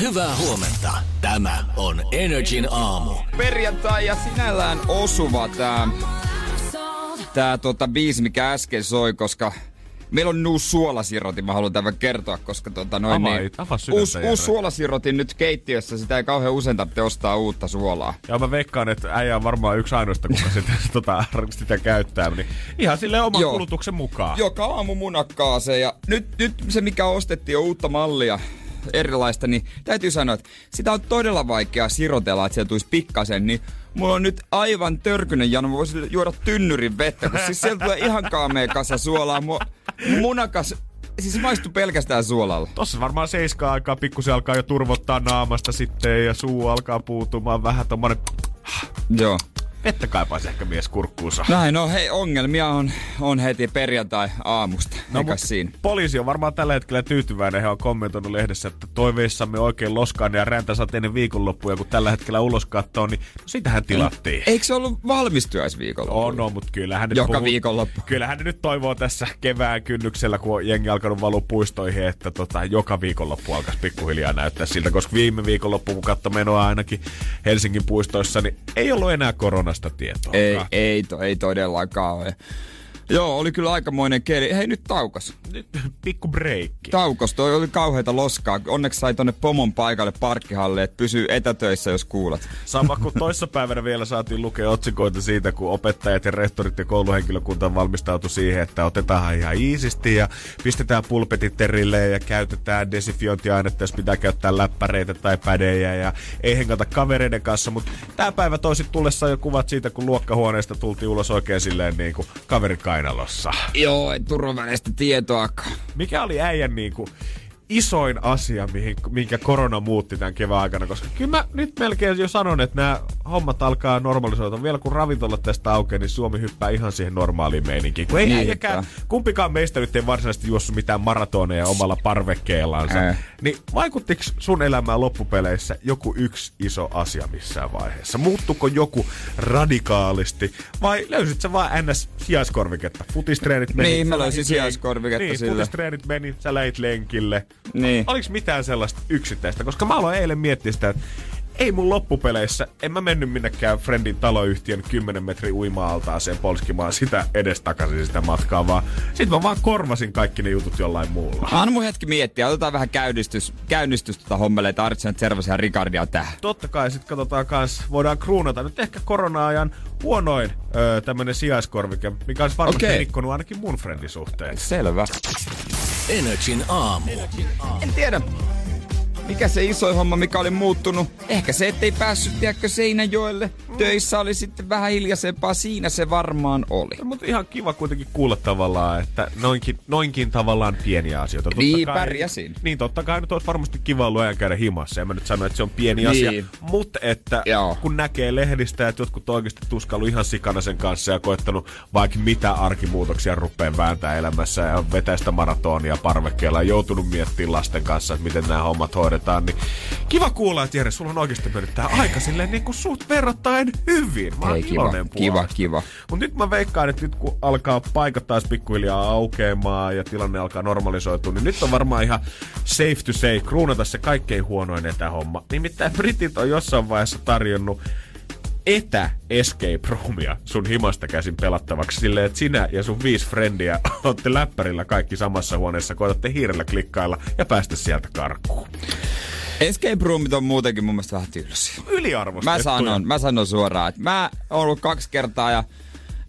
Hyvää huomenta. Tämä on Energin aamu. Perjantai ja sinällään osuva tää, tää tota biisi, mikä äsken soi, koska Meillä on uusi suolasirotin, mä haluan tämän kertoa, koska tota noin Avaa niin, avaa uusi, uusi suolasirotin nyt keittiössä, sitä ei kauhean usein tarvitse ostaa uutta suolaa. Ja mä veikkaan, että äijä on varmaan yksi ainoista, kuka sitä, tota, sitä käyttää. Niin ihan sille oman Joo. kulutuksen mukaan. Joka aamu munakkaaseen ja nyt, nyt se mikä ostettiin on uutta mallia erilaista, niin täytyy sanoa, että sitä on todella vaikea sirotella, että sieltä tulisi pikkasen, niin mulla on nyt aivan törkynen jano, mä voisin juoda tynnyrin vettä, kun siis sieltä tulee ihan kaamea kasa suolaa. Mua, munakas, siis se maistuu pelkästään suolalla. Tossa varmaan seiskaa aikaa, pikkusen alkaa jo turvottaa naamasta sitten ja suu alkaa puutumaan vähän tommonen... Joo. Vettä kaipaisi ehkä mies kurkkuunsa. Näin, no hei, ongelmia on, on heti perjantai-aamusta. No, mut siinä. poliisi on varmaan tällä hetkellä tyytyväinen. He on kommentoinut lehdessä, että toiveissamme oikein loskaan ja räntäsateinen viikonloppu. Ja kun tällä hetkellä ulos katsoo, niin no sitähän tilattiin. Eikö se ollut valmistyöisviikolla? On, no, mutta kyllähän Joka viikonloppu. Kyllähän ne nyt toivoo tässä kevään kynnyksellä, kun on jengi alkanut valua puistoihin, että tota, joka viikonloppu alkaisi pikkuhiljaa näyttää siltä, koska viime viikonloppu, kun katso menoa ainakin Helsingin puistoissa, niin ei ollut enää koronasta tietoa. Ei, ei, to, ei todellakaan ole. Joo, oli kyllä aikamoinen keli. Hei, nyt taukas. Nyt pikku breikki. Taukos, toi oli kauheita loskaa. Onneksi sai tonne pomon paikalle parkkihalle, että pysyy etätöissä, jos kuulet. Sama kuin toissapäivänä vielä saatiin lukea otsikoita siitä, kun opettajat ja rehtorit ja kouluhenkilökunta valmistautui siihen, että otetaan ihan iisisti ja pistetään pulpetit erilleen ja käytetään desinfiointiainetta, jos pitää käyttää läppäreitä tai pädejä ja ei hengata kavereiden kanssa. Mutta tämä päivä toisit tullessa jo kuvat siitä, kun luokkahuoneesta tultiin ulos oikein silleen niin kuin kaveri kainalossa. Joo, ei turvavälineistä tietoakaan. Mikä oli äijän niin kuin isoin asia, mihin, minkä korona muutti tämän kevään aikana, koska kyllä mä nyt melkein jo sanon, että nämä hommat alkaa normalisoitua. Vielä kun ravintolat tästä aukeaa, niin Suomi hyppää ihan siihen normaaliin meininkiin. Kun ei Niinpä. äijäkään, kumpikaan meistä nyt ei varsinaisesti juossut mitään maratoneja omalla parvekkeellansa. Ei. Niin vaikuttiko sun elämään loppupeleissä joku yksi iso asia missään vaiheessa? Muuttuko joku radikaalisti vai löysit sä vaan ns. sijaiskorviketta? Futistreenit meni. Niin, mä löysin sijaiskorviketta niin, sille. futistreenit meni, sä lähit lenkille. Niin. Oliko mitään sellaista yksittäistä? Koska mä aloin eilen miettiä sitä, että ei mun loppupeleissä, en mä mennyt minnekään Friendin taloyhtiön 10 metri uima-altaaseen polskimaan sitä edestakaisin sitä matkaa, vaan sit mä vaan korvasin kaikki ne jutut jollain muulla. Anna mun hetki miettiä, otetaan vähän käynnistys, käynnistys tota hommelle, että Artsen, Servasen ja Ricardia tähän. Totta kai sit katsotaan kans, voidaan kruunata nyt ehkä korona-ajan huonoin öö, tämmönen sijaiskorvike, mikä olisi varmasti Okei. rikkonut ainakin mun friendin suhteen. Selvä. Energin aamu. En tiedä, mikä se iso homma, mikä oli muuttunut. Ehkä se, ettei päässyt, tiedätkö, Seinäjoelle. Töissä oli sitten vähän hiljaisempaa, siinä se varmaan oli. Mutta ihan kiva kuitenkin kuulla tavallaan, että noinkin, noinkin tavallaan pieniä asioita. Totta Niin, kai, pärjäsin. Niin, totta kai nyt olisi varmasti kiva ollut ajan käydä himassa. En mä nyt sano, että se on pieni Niin. asia. Mutta että Joo. kun näkee lehdistä, että jotkut on oikeasti tuskailu ihan sikana sen kanssa ja koettanut vaikka mitä arkimuutoksia rupeaa vääntää elämässä ja vetää sitä maratonia parvekkeella ja joutunut miettimään lasten kanssa, että miten nämä hommat hoidetaan, niin kiva kuulla, että Jere, sulla on oikeasti mennyt tää aika silleen niin kuin suht verrattain hyvin. Mä Hei, kiva, kiva, kiva. Mutta nyt mä veikkaan, että nyt kun alkaa paikat taas pikkuhiljaa aukeamaan ja tilanne alkaa normalisoitua, niin nyt on varmaan ihan safe to say kruunata se kaikkein huonoin etähomma. Nimittäin britit on jossain vaiheessa tarjonnut etä escape roomia sun himasta käsin pelattavaksi silleen, että sinä ja sun viisi frendiä olette läppärillä kaikki samassa huoneessa, koetatte hiirellä klikkailla ja päästä sieltä karkuun. Escape roomit on muutenkin mun mielestä vähän tylsiä. Yliarvostettuja. Mä sanon, mä sanon suoraan, että mä oon ollut kaksi kertaa ja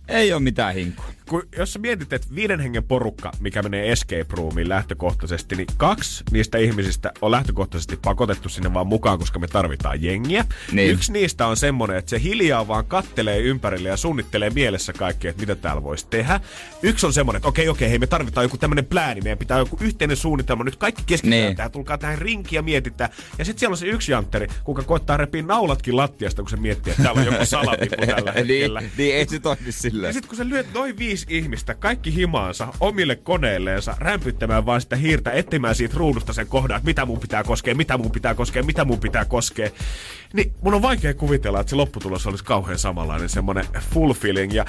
ei ole mitään hinkua. Kun, jos sä mietit, että viiden hengen porukka, mikä menee escape roomiin lähtökohtaisesti, niin kaksi niistä ihmisistä on lähtökohtaisesti pakotettu sinne vaan mukaan, koska me tarvitaan jengiä. Niin. Yksi niistä on semmonen, että se hiljaa vaan kattelee ympärille ja suunnittelee mielessä kaikkea, että mitä täällä voisi tehdä. Yksi on semmonen, että okei, okei, hei, me tarvitaan joku tämmönen plääni, meidän pitää joku yhteinen suunnitelma. Nyt kaikki keskitytään Niin. tähän, tulkaa tähän rinkiin ja mietitään. Ja sitten siellä on se yksi jantteri, kuka koittaa repiä naulatkin lattiasta, kun se miettii, että täällä on joku salatipu tällä hetkellä. niin, niin, ei se toimi Ja silleen. sitten kun sä lyöt noin viisi ihmistä, kaikki himaansa, omille koneilleensa, rämpyttämään vaan sitä hiirtä, etsimään siitä ruudusta sen kohdan, että mitä mun pitää koskea, mitä mun pitää koskea, mitä mun pitää koskea, niin mun on vaikea kuvitella, että se lopputulos olisi kauhean samanlainen, semmoinen full feeling. Ja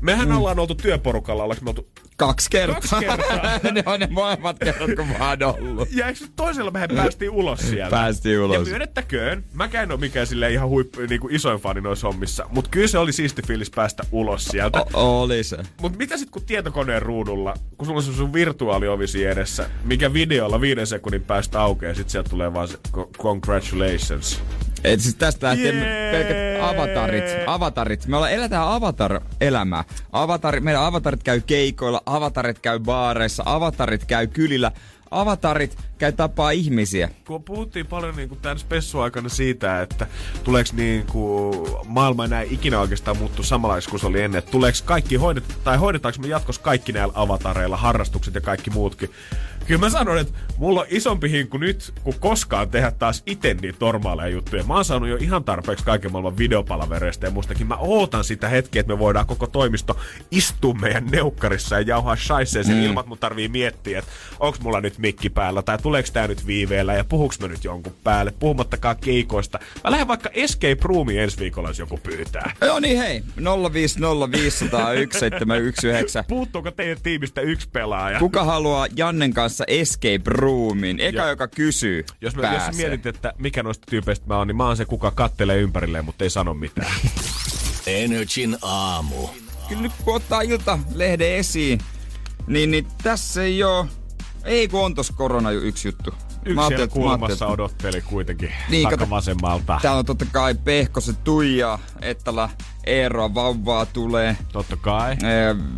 mehän mm. ollaan oltu työporukalla, ollaanko me oltu... Kaksi kertaa. Kaksi kertaa. ne on ne molemmat kerrat, kun mä oon ollut. Ja eikö toisella mehän päästiin ulos sieltä? Päästiin ulos. Ja myönnettäköön, mäkään en ole mikään sille ihan huippu, niin kuin isoin fani noissa hommissa, mutta kyllä se oli siisti fiilis päästä ulos sieltä. O- oli se. Mutta mitä sitten kun tietokoneen ruudulla, kun sulla on se sun virtuaaliovi edessä, mikä videolla viiden sekunnin päästä aukeaa, sit sieltä tulee vaan se co- congratulations. Et siis tästä lähtien Jee! pelkät avatarit, avatarit. Me ollaan, eletään avatar-elämää. Avatar, meidän avatarit käy keikoilla, avatarit käy baareissa, avatarit käy kylillä, avatarit käy tapaa ihmisiä. Kun puhuttiin paljon niin tämän spessuaikana siitä, että tuleeko niin kuin maailma enää ikinä oikeastaan muuttuu samanlaiseksi kuin se oli ennen, että tuleeko kaikki hoidet, tai hoidetaanko me jatkossa kaikki näillä avatareilla, harrastukset ja kaikki muutkin. Kyllä mä sanon, että mulla on isompi hinku nyt, kuin koskaan tehdä taas itse niitä normaaleja juttuja. Mä oon saanut jo ihan tarpeeksi kaiken maailman videopalavereista ja mustakin. Mä ootan sitä hetkeä, että me voidaan koko toimisto istua meidän neukkarissa ja jauhaa shaiseen sen mm. ilman, että mun tarvii miettiä, että onks mulla nyt mikki päällä tai tuleeko tää nyt viiveellä ja puhuks mä nyt jonkun päälle, puhumattakaan keikoista. Mä lähden vaikka Escape Roomiin ensi viikolla, jos joku pyytää. Joo niin hei, 050501719. Puuttuuko teidän tiimistä yksi pelaaja? Kuka haluaa Jannen kanssa escape roomin? Eka, Joo. joka kysyy, Jos, mä, jos mietit, että mikä noista tyypeistä mä oon, niin mä oon se, kuka kattelee ympärilleen, mutta ei sano mitään. Energin aamu. Kyllä nyt kun ottaa iltalehden esiin, niin, niin tässä ei oo... Ei kun on tossa korona jo yksi juttu. Yksi Mä siellä mä kulmassa ajattelin, odotteli kuitenkin Niin, takavasemmalta. Täällä on totta kai Pehkosen Tuija, Ettala Eeroa vauvaa tulee. Totta kai.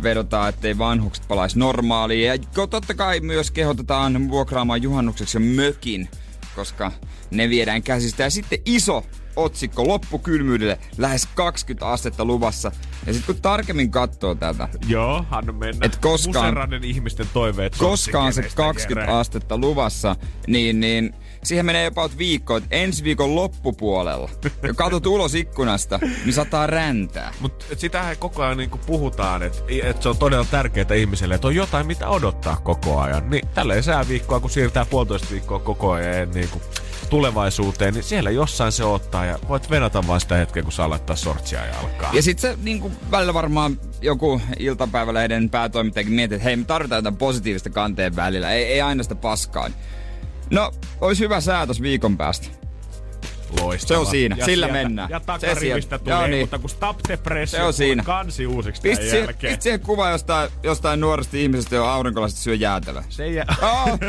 Vedotaan, ettei vanhukset palaisi normaaliin. Ja totta kai myös kehotetaan vuokraamaan juhannukseksi mökin, koska ne viedään käsistä. Ja sitten iso otsikko loppukylmyydelle, lähes 20 astetta luvassa. Ja sitten kun tarkemmin katsoo tätä, Joo, anna mennä. Et koskaan- ihmisten toiveet. koska on se sonssikereistä, 20 Jere. astetta luvassa, niin, niin siihen menee jopa viikko, että ensi viikon loppupuolella, ja katsot ulos ikkunasta, niin sataa räntää. Mutta sitähän koko ajan niinku puhutaan, että et se on todella tärkeää ihmiselle, että on jotain, mitä odottaa koko ajan. Niin tälleen sääviikkoa, kun siirtää puolitoista viikkoa koko ajan niinku tulevaisuuteen, niin siellä jossain se ottaa ja voit venata vaan sitä hetkeä, kun saa laittaa sortsia ja alkaa. Ja sit se niin kuin välillä varmaan joku iltapäivälehden päätoimittajakin miettii, että hei me tarvitaan jotain positiivista kanteen välillä, ei, ei aina sitä paskaa. No, olisi hyvä sää tossa viikon päästä. Loistava. Se on siinä. Sillä sieltä- mennään. Ja Se takarivistä tulee, Joo, niin. mutta kun Stop the Press Se on siinä. kansi uusiksi Pistä tämän siihen, jälkeen. pistä siihen kuva jostain, jostain nuoresta ihmisestä, jo aurinkolaiset syö jäätelöä. Se jää... Oh,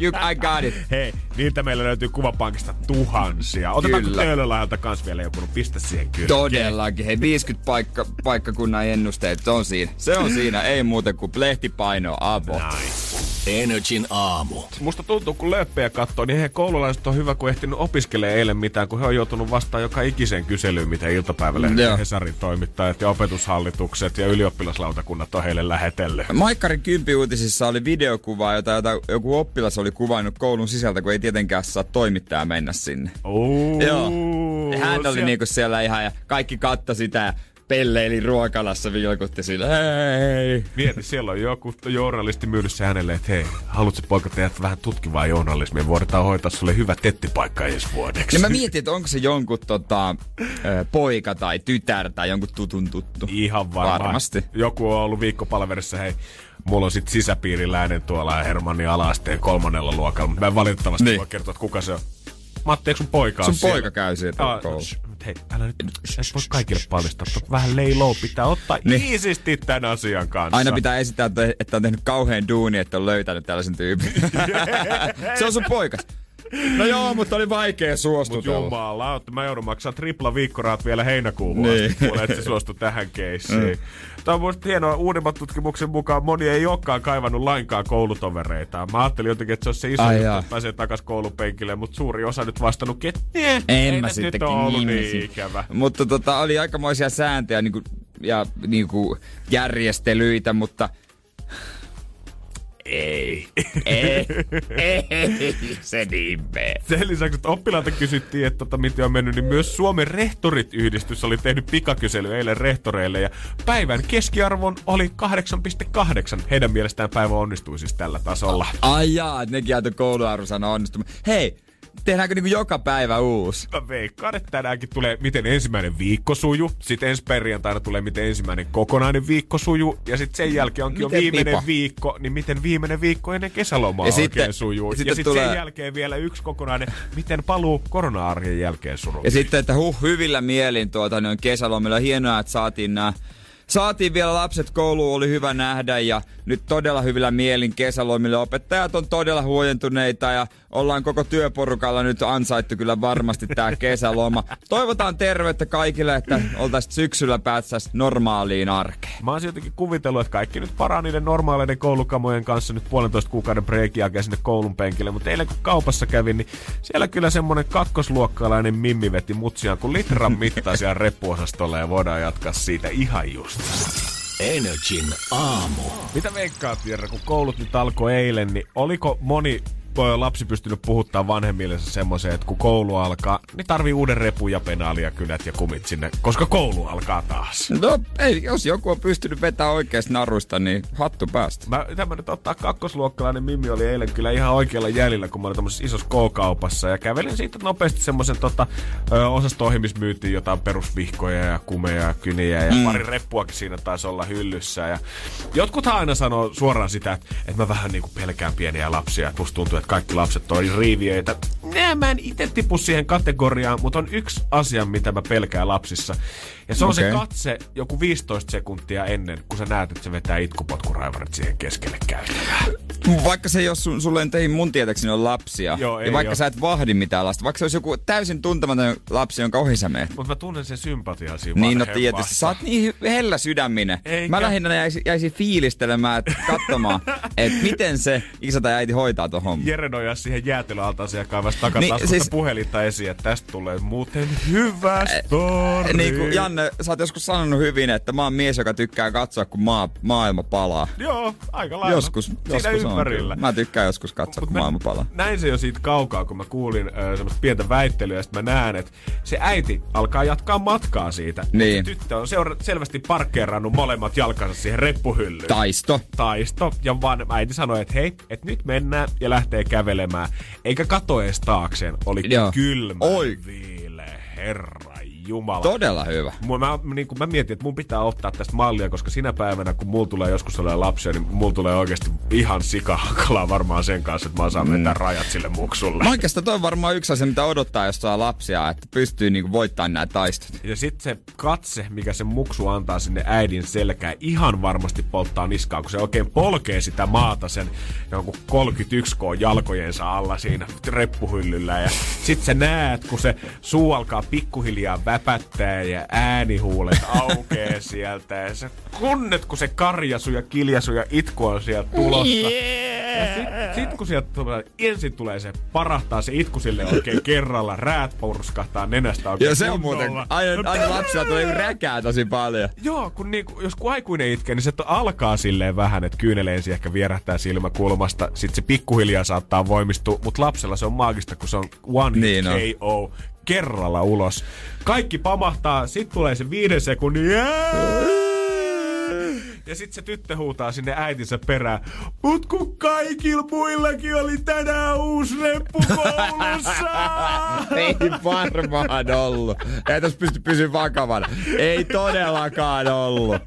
you, I got it. Hei, niitä meillä löytyy kuvapankista tuhansia. Otetaanko Kyllä. Töölölahjalta kans vielä joku, no pistä siihen kyllä. Todellakin. Hei, 50 paikka, paikkakunnan ennusteet, se on siinä. Se on siinä, ei muuten kuin lehtipaino avo. Energin aamu. Musta tuntuu, kun löppejä katsoo, niin he koululaiset on hyvä, kun ehtinyt opiskelee eilen mitään, kun he on joutunut vastaan joka ikiseen kyselyyn, mitä iltapäivällä Joo. Hesarin toimittajat ja opetushallitukset ja ylioppilaslautakunnat on heille lähetellyt. Maikkarin kympiuutisissa oli videokuva, jota, jota joku oppilas oli kuvannut koulun sisältä, kun ei tietenkään saa toimittaja mennä sinne. Ooh, Joo. Ja hän oli se- niinku siellä ihan ja kaikki katto sitä ja pelleili ruokalassa vilkutti sillä, hei. Mieti, siellä on joku journalisti myydyssä hänelle, että hei, haluatko poika tehdä vähän tutkivaa journalismia? Voidaan hoitaa sulle hyvä tettipaikka ensi vuodeksi. Ja mä mietin, että onko se jonkun tota, poika tai tytär tai jonkun tutun tuttu. Ihan varma. Varmasti. Joku on ollut viikkopalverissa, hei, mulla on sit sisäpiiriläinen tuolla Hermannin alasteen kolmannella luokalla, mutta mä en valitettavasti Niin. voi kertoa, että kuka se on. Matti, eikö sun poika Sun on siellä? poika käy siellä Ah, hei, älä nyt, et voi kaikille paljastaa. Tot Vähän lay low, pitää ottaa Niin. iisisti tämän asian kanssa. Aina pitää esittää, että- että on tehnyt kauhean duuni, että on löytänyt tällaisen tyypin. se on sun poikas. No joo, mutta oli vaikea Mut suostutella. jumala, mä joudun maksaa tripla viikkorahat vielä heinäkuun Niin. asti, kun et suostu tähän keissiin. Mm. Tämä on musta hienoa, uudemman tutkimuksen mukaan moni ei olekaan kaivannut lainkaan koulutovereita. Mä ajattelin jotenkin, että se on se iso Ai juttu, että pääsee takas koulupenkille, mutta suuri osa nyt vastannutkin, että "Nie, En ei mä nyt ollut nimesin. niin ikävä. Mutta tota, oli aikamoisia sääntöjä niinku, ja niinku, järjestelyitä, mutta Ei. ei, ei se niin. Sen lisäksi, että oppilailta kysyttiin, että tota, miten on mennyt, niin myös Suomen rehtorit yhdistys oli tehnyt pikakysely eilen rehtoreille ja päivän keskiarvon oli 8,8. Heidän mielestään päivä onnistui siis tällä tasolla. Ai jaa, nekin antoi kouluarvosana onnistumaan. Hei, tehdäänkö niinku joka päivä uusi? Mä veikkaan, että tänäänkin tulee, miten ensimmäinen viikko suju. Sitten ensi perjantaina tulee, miten ensimmäinen kokonainen viikko suju. Ja sitten sen jälkeen onkin jo Miten viimeinen pipa? viikko, niin miten viimeinen viikko ennen kesälomaa Ja oikein sitten- sujuu. Ja sitten sitten tulee- sen jälkeen vielä yksi kokonainen, miten paluu korona-arjen jälkeen suru. Ja sitten, että huh, hyvillä mielin tuota, niin on kesälomilla. Hienoa, että saatiin nämä Saatiin vielä lapset kouluun, oli hyvä nähdä ja nyt todella hyvillä mielin kesälomille. Opettajat on todella huojentuneita ja ollaan koko työporukalla nyt ansaittu kyllä varmasti tää kesäloma. Toivotaan terveyttä kaikille, että oltaisiin syksyllä päästäisiin normaaliin arkeen. Mä oon jotenkin kuvitellut, että kaikki nyt paraa niiden normaaleiden koulukamojen kanssa nyt puolentoista kuukauden breikin jälkeen sinne koulun penkille. Mutta eilen kun kaupassa kävin, niin siellä kyllä semmonen kakkosluokkalainen mimmi veti mutsiaan kuin litran mittaisia reppuosastolla ja voidaan jatkaa siitä ihan just. Energin aamu. Mitä veikkaat, Jerry, kun koulut nyt alkoi eilen, niin oliko moni ö, lapsi pystynyt puhuttaa vanhemmillensa semmoiseen, että kun koulu alkaa, niin tarvii uuden repun ja penaalia, kynät ja kumit sinne, koska koulu alkaa taas. No, ei, jos joku on pystynyt vetämään oikeasta narusta, niin hattu päästä. Mä yritän nyt ottaa kakkosluokkalainen Mimmi oli eilen kyllä ihan oikealla jäljellä, kun mä olin tämmöisessä isossa K-kaupassa ja kävelin siitä nopeasti semmoisen tota, ö, osasto missä myytiin jotain perusvihkoja ja kumeja ja kyniä ja mm. pari reppuakin siinä taisi olla hyllyssä. Ja jotkuthan aina sanoo suoraan sitä, että, että mä vähän niinku pelkään pieniä lapsia, että musta tuntuu, että kaikki lapset on riivieitä. Nää, mä en itse tipu siihen kategoriaan, mutta on yksi asia, mitä mä pelkään lapsissa. Ja se on okay. se katse joku 15 sekuntia ennen, kun sä näet, että se vetää itkupotkuraivarit siihen keskelle käytävää. Vaikka se ei ole sun, sulle ei teihin mun tietääkseni on lapsia. Joo, ei ja vaikka oo. sä et vahdi mitään lasta. Vaikka se olisi joku täysin tuntematon lapsi, jonka ohi sä meet. Mutta mä tunnen sen sympatiaa siinä Niin, no tietysti. Sä oot niin hellä sydäminen. Eikä. Mä lähinnä jäisin, jäisin fiilistelemään, että katsomaan, että miten se isä tai äiti hoitaa ton homman. Jere nojaa siihen jäätelöaltaaseen ja kaivasi takataskusta Niin, siis- puhelinta esiin, että tästä tulee muuten hyvä story. Niin kuin Janne, sä oot joskus sanonut hyvin, että mä oon mies, joka tykkää katsoa, kun maa, maailma palaa. Joo, aika lailla. Joskus, Siinä joskus on ympärillä. kyllä. Mä tykkään joskus katsoa, Mut kun mä maailma palaa. Näin se jo siitä kaukaa, kun mä kuulin ö, semmoista pientä väittelyä, ja sitten mä näen, että se äiti alkaa jatkaa matkaa siitä. Niin. Se tyttö on seura- selvästi parkkeerannut molemmat jalkansa siihen reppuhyllyyn. Taisto. taisto. Ja vaan äiti sanoi, että hei, että nyt mennään ja lähtee kävelemään. Eikä kato edes taakseen. Oli Joo. kylmä Oi. viileä, herra jumala. Todella hyvä. Mä, mä, niin kun mä mietin, että mun pitää ottaa tästä mallia, koska sinä päivänä, kun mulla tulee joskus olemaan lapsia, niin mulla tulee oikeasti ihan sikahankalaa varmaan sen kanssa, että mä osaan vetää rajat sille muksulle. Mä oikeastaan toi on varmaan yksi asia, mitä odottaa, jos saa lapsia, että pystyy niinku voittamaan nämä taistot. Ja sitten se katse, mikä se muksu antaa sinne äidin selkään, ihan varmasti polttaa niskaa, kun se oikein polkee sitä maata sen jonkun 31K jalkojensa alla siinä reppuhyllyllä. Ja sit sä näet, kun se suu alkaa pikkuhiljaa väpättää ja äänihuulet aukee sieltä. Ja sä kunnet, kun se karjasu ja kiljasu ja itku on sieltä tulossa. Ja sit, sit kun sieltä tulee, ensin tulee se, parahtaa se itku sille oikein kerralla, räät purskahtaa nenästä oikein Ja se on muuten, aina, aina lapsilla tulee räkää tosi paljon. Joo, kun niinku, jos kun aikuinen itkee, niin se alkaa silleen vähän, että kyynele ensin ehkä vierähtää silmäkulmasta, sit se pikkuhiljaa saattaa voimistua, mutta lapsella se on maagista, kun se on one Niin hit on. Kerralla ulos. Kaikki pamahtaa, sit tulee se viiden sekunnin "Jää!" Ja sit se tyttö huutaa sinne äitinsä perään. Mut kun kaikilla muillakin oli tänään uusi reppu koulussa! Ei varmaan ollut. Ei tos pysty pysyä vakavana. Ei todellakaan ollut.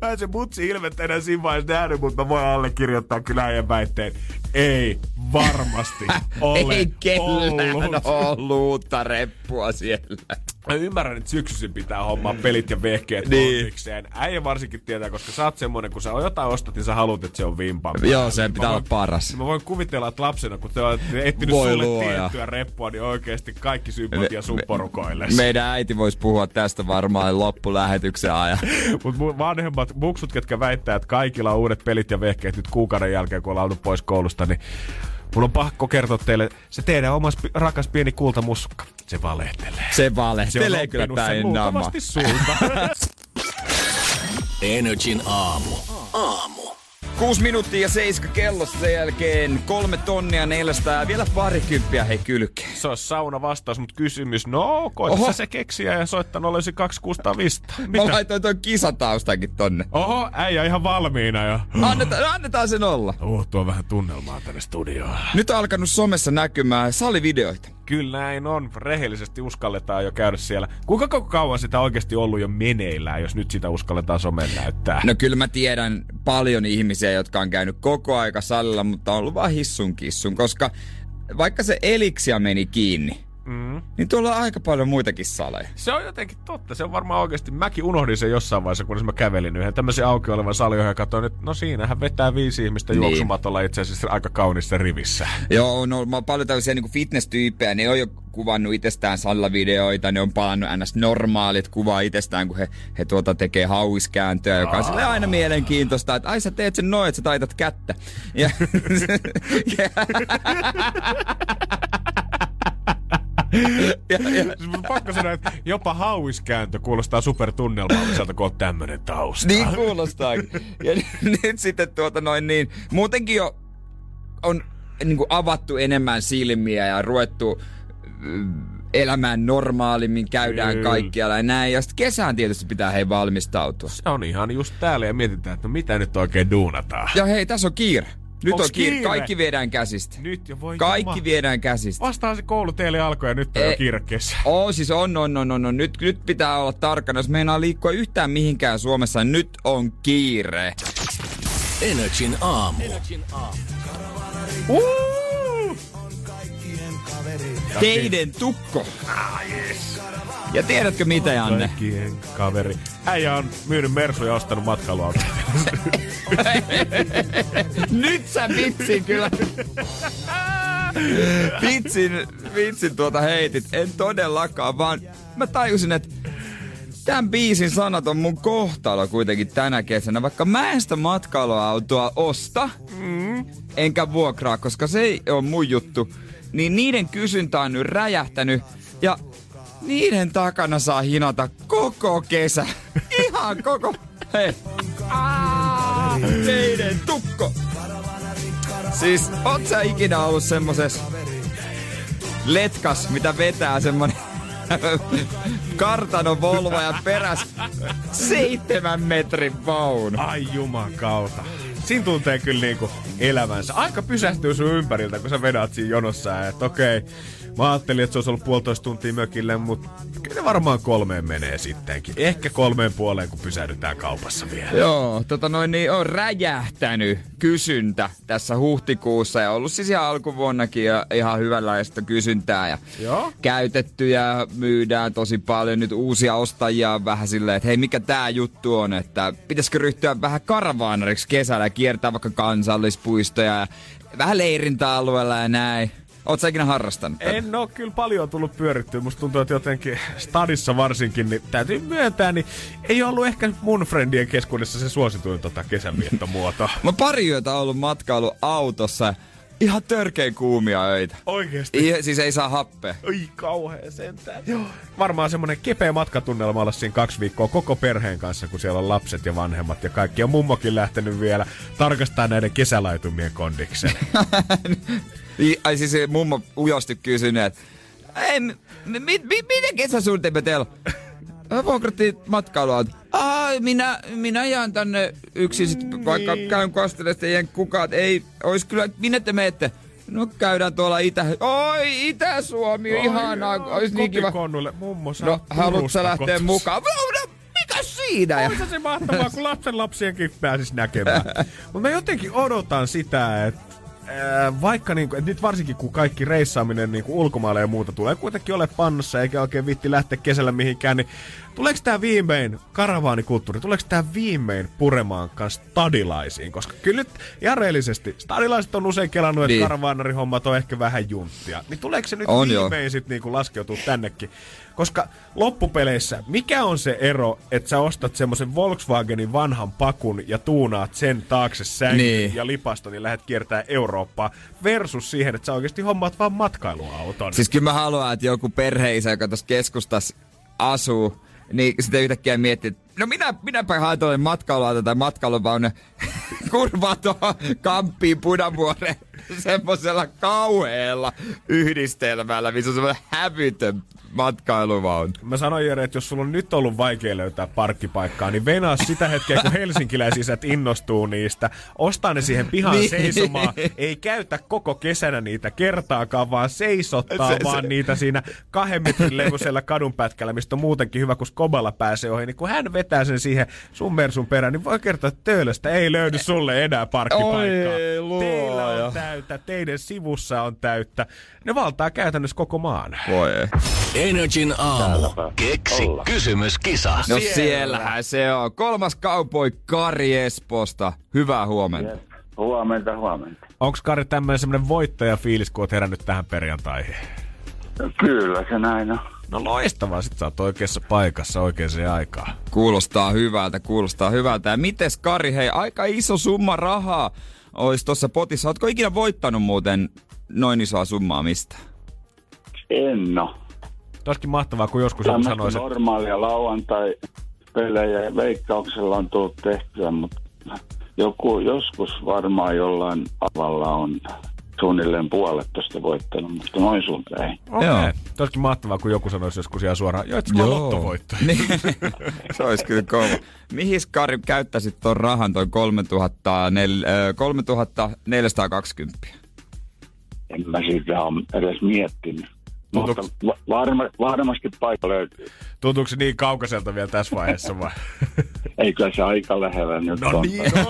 Mä en se mutsi ilmettä enää siinä vaiheessa nähnyt, mutta mä voin allekirjoittaa kyllä äijän väitteen. Ei varmasti ole Ei kellään ollut. ollut uutta reppua siellä. Mä ymmärrän, että syksyisin pitää hommaa pelit ja vehkeet Niin. Äijä varsinkin tietää, koska sä oot semmonen, kun sä jotain ostat, niin sä haluat, että se on päällä. Joo, Mä pitää olla paras. Mä voin kuvitella, että lapsena, kun te olette etsinyt Voi sulle luoja. tiettyä reppua, niin oikeesti kaikki sympatia sun porukoille. Meidän äiti voisi puhua tästä varmaan loppulähetyksen ajan. Mutta mun vanhemmat muksut, ketkä väittää, että kaikilla on uudet pelit ja vehkeet nyt kuukauden jälkeen, kun ollaan oltu pois koulusta, niin mun on pakko kertoa teille, se teidän omas rakas pieni kultamuskka, se valehtelee. Se Se on valehtelee kyllä oppinut sen päin naama. sulta. Energin aamu. Aamu. 6 minuuttia ja 7 kellossa sen jälkeen kolme tonnia 400 ja vielä parikymppiä hei kylkeen. se on sauna vastaus, mutta kysymys, no koita se keksiä ja soittanut olisi 2605. Mä laitoin ton kisataustakin tonne. Oho, äijä ihan valmiina jo. Annetaan, annetaan sen olla. Oh, tuo vähän tunnelmaa tänne studioon. Nyt on alkanut somessa näkymään salivideoita. Kyllä näin on. Rehellisesti uskalletaan jo käydä siellä. Kuinka kauan sitä oikeasti ollut jo meneillään, jos nyt sitä uskalletaan somen näyttää? No kyllä mä tiedän paljon ihmisiä, jotka on käynyt koko aika salilla, mutta on ollut vaan hissun kissun, koska vaikka se eliksia meni kiinni, Mm. niin tuolla on aika paljon muitakin saleja. Se on jotenkin totta. Se on varmaan oikeasti. Mäkin unohdin sen jossain vaiheessa, kun mä kävelin yhden tämmöisen auki olevan salin ja katsoin, että no siinähän vetää viisi ihmistä Niin. juoksumatolla itse asiassa aika kaunissa rivissä. Joo, on ollut paljon tällaisia niin fitness-tyyppejä, ne on jo kuvannut itsestään salilla videoita, ne on palannut ns. normaalit kuvaa itsestään, kun he, he tuota tekee hauiskääntöä, joka on silleen aina mielenkiintoista, että ai sä teet sen noin, että sä taitat kättä. Ja, ja, ja, ja, Siis pakko sanoa, että jopa hauiskääntö kuulostaa supertunnelmalliselta, kun on tämmönen tausta. Niin kuulostaa. Ja nyt sitten tuota noin niin, muutenkin jo on niin kuin avattu enemmän silmiä ja ruvettu mm, elämään normaalimmin, käydään Kyllä. kaikkialla ja näin. Ja sitten kesään tietysti pitää hei valmistautua. Se on ihan just täällä ja mietitään, että no mitä nyt oikein duunataan. Ja hei, tässä on kiire. Nyt Onks on kiire. kiire? Kaikki viedään käsistä. Nyt jo voi Kaikki juma. viedään käsistä. Vastaan se koulu teille alkoi ja nyt on Ei. jo kiire kesä. Oo, siis on, on, on, on, on. Nyt, nyt pitää olla tarkkana. Jos meinaa liikkua yhtään mihinkään Suomessa, nyt on kiire. Energin aamu. Uh! Teiden tukko. Ja tiedätkö mitä, Janne? Kaikkien kaveri. Äijä on myynyt Mersu ja ostanut matkailuauto. Nyt sä vitsin kyllä. vitsin, vitsin tuota heitit. En todellakaan, vaan mä tajusin, että tämän biisin sanat on mun kohtalo kuitenkin tänä kesänä. Vaikka mä en sitä matkailuautoa osta, mm. enkä vuokraa, koska se ei ole mun juttu, niin niiden kysyntä on nyt räjähtänyt. Ja niiden takana saa hinata koko kesä. Ihan koko... Hei. Aa, teidän tukko. Siis, oot sä ikinä ollut semmoses letkas, mitä vetää semmonen kartano Volvo ja peräs seitsemän metrin vaunu. Ai juman kautta. Siinä tuntee kyllä niinku elämänsä. Aika pysähtyy sun ympäriltä, kun sä vedät siinä jonossa. ja Et okei, mä ajattelin, että se olisi ollut puolitoista tuntia mökille, mutta kyllä ne varmaan kolmeen menee sittenkin. Ehkä kolmeen puoleen, kun pysähdytään kaupassa vielä. Joo, tota noin niin on räjähtänyt kysyntä tässä huhtikuussa ja ollut siis ihan alkuvuonnakin ja ihan hyvänlaista kysyntää ja Joo. käytettyjä myydään tosi paljon. Nyt uusia ostajia on vähän silleen, että hei mikä tää juttu on, että pitäisikö ryhtyä vähän karavaanariksi kesällä ja kiertää vaikka kansallispuistoja ja vähän leirintäalueella ja näin. Oot sä ikinä harrastanut tätä? En oo kyllä paljon tullut pyörittyä. Musta tuntuu, että jotenkin stadissa varsinkin, niin täytyy myöntää, niin ei ollut ehkä mun friendien keskuudessa se suosituin tota kesänviettomuoto. Mä pari yötä ollut matkailu autossa. Ihan törkein kuumia öitä. Oikeesti. I, siis ei saa happea. Oi kauhea sentään. Joo. Varmaan semmonen kepeä matkatunnelma olla siinä kaksi viikkoa koko perheen kanssa, kun siellä on lapset ja vanhemmat ja kaikki. Ja mummokin lähtenyt vielä tarkastaa näiden kesälaitumien kondiksen. I, ai siis se mummo ujosti kysynyt, että ei, mi, mi, mi, miten kesäsuunnitelma teillä on? Mä vuokrattiin matkailuauto. Ai, minä, minä jään tänne yksin sit, vaikka käyn kastelemaan teidän kukat. Ei, ois kyllä, minne te meette? No käydään tuolla Itä... Oi, Itä-Suomi, ihanaa, ois niin kiva. Mummo No, haluatko lähteä mukaan? No, mikä siinä? Olisi se mahtavaa, kun lapsen lapsienkin pääsis näkemään. Mutta mä jotenkin odotan sitä, että vaikka niinku, et nyt varsinkin kun kaikki reissaaminen niinku ulkomaille ja muuta tulee kuitenkin ole pannossa eikä oikein vitti lähteä kesällä mihinkään, niin tuleeko tämä viimein, karavaanikulttuuri, tuleeko tämä viimein puremaan kanssa stadilaisiin? Koska kyllä nyt ihan reellisesti, stadilaiset on usein kelannut, että Niin. karavaanarihommat on ehkä vähän junttia. Niin tuleeko se nyt On viimein sitten niinku laskeutua tännekin? Koska loppupeleissä, mikä on se ero, että sä ostat semmoisen Volkswagenin vanhan pakun ja tuunaat sen taakse sängyn Niin. ja lipaston ja lähdet kiertää Eurooppaa, versus siihen, että sä oikeasti hommaat vaan matkailuauton. Siis kyllä mä haluan, että joku perheisä, joka tuossa keskustassa asuu, niin sitten yhtäkkiä miettii, että no minä, minäpä haen tuolle matkailuauto tai matkailuvaunu kurvaa tuohon kamppiin Punavuoreen semmoisella kauheella yhdistelmällä, missä on semmoinen hävytön matkailuvaunu. Mä sanoin Jere, että jos sulla on nyt ollut vaikea löytää parkkipaikkaa, niin venaa sitä hetkeä, kun helsinkiläisisät innostuu niistä. Ostaa ne siihen pihaan Niin. seisomaan. Ei käytä koko kesänä niitä kertaakaan, vaan seisottaa Se- vaan se- niitä siinä kahden metrin levyisellä kadunpätkällä, mistä on muutenkin hyvä, kun Skoballa pääsee ohi. Niin kun hän vetää sen siihen sun mersun perään, niin voi kertoa, että töölöstä ei löydy sulle enää parkkipaikkaa. Oi, luoja. Teillä on täyttä, teidän sivussa on täyttä. Ne valtaa käytännössä koko maan. Voi ei. Energin aamu. Keksi kysymyskisa. No Siellä. siellähän se on. Kolmas kaupoi Kari Espoosta. Hyvää huomenta. Huomenta, huomenta. Onko Kari tämmöinen semmoinen voittajafiilis, kun oot herännyt tähän perjantaihin? Kyllä se näin on. No loistavaa, sit sä oot oikeassa paikassa oikeaan aikaan. Kuulostaa hyvältä, kuulostaa hyvältä. Ja mites Kari, hei, aika iso summa rahaa olisi tuossa potissa. Ootko ikinä voittanut muuten noin isoa summaa mistä? En oo. Olisikin mahtavaa, kun joskus joku Tämmöistä sanoisi, että normaalia lauantai-pelejä veikkauksella on tullut tehtyä, mutta joku, joskus varmaan jollain avalla on suunnilleen puolet tosta voittanut, mutta noin sulta ei. okei. Joo. Okay. Olisikin mahtavaa, kun joku sanoisi joskus ihan suoraan, joo, että se on lottovoitto. Niin, se olisi kyllä kova. Mihin Kari käyttäisit ton rahan, toi 3400, ö, 3420? En mä siitä ole edes miettinyt. Tuntuuko- va- varma, varmasti paikka löytyy. Tuntuuko se niin kaukaiselta vielä tässä vaiheessa vai? Eikö se aika lähellä nyt No on? niin, no.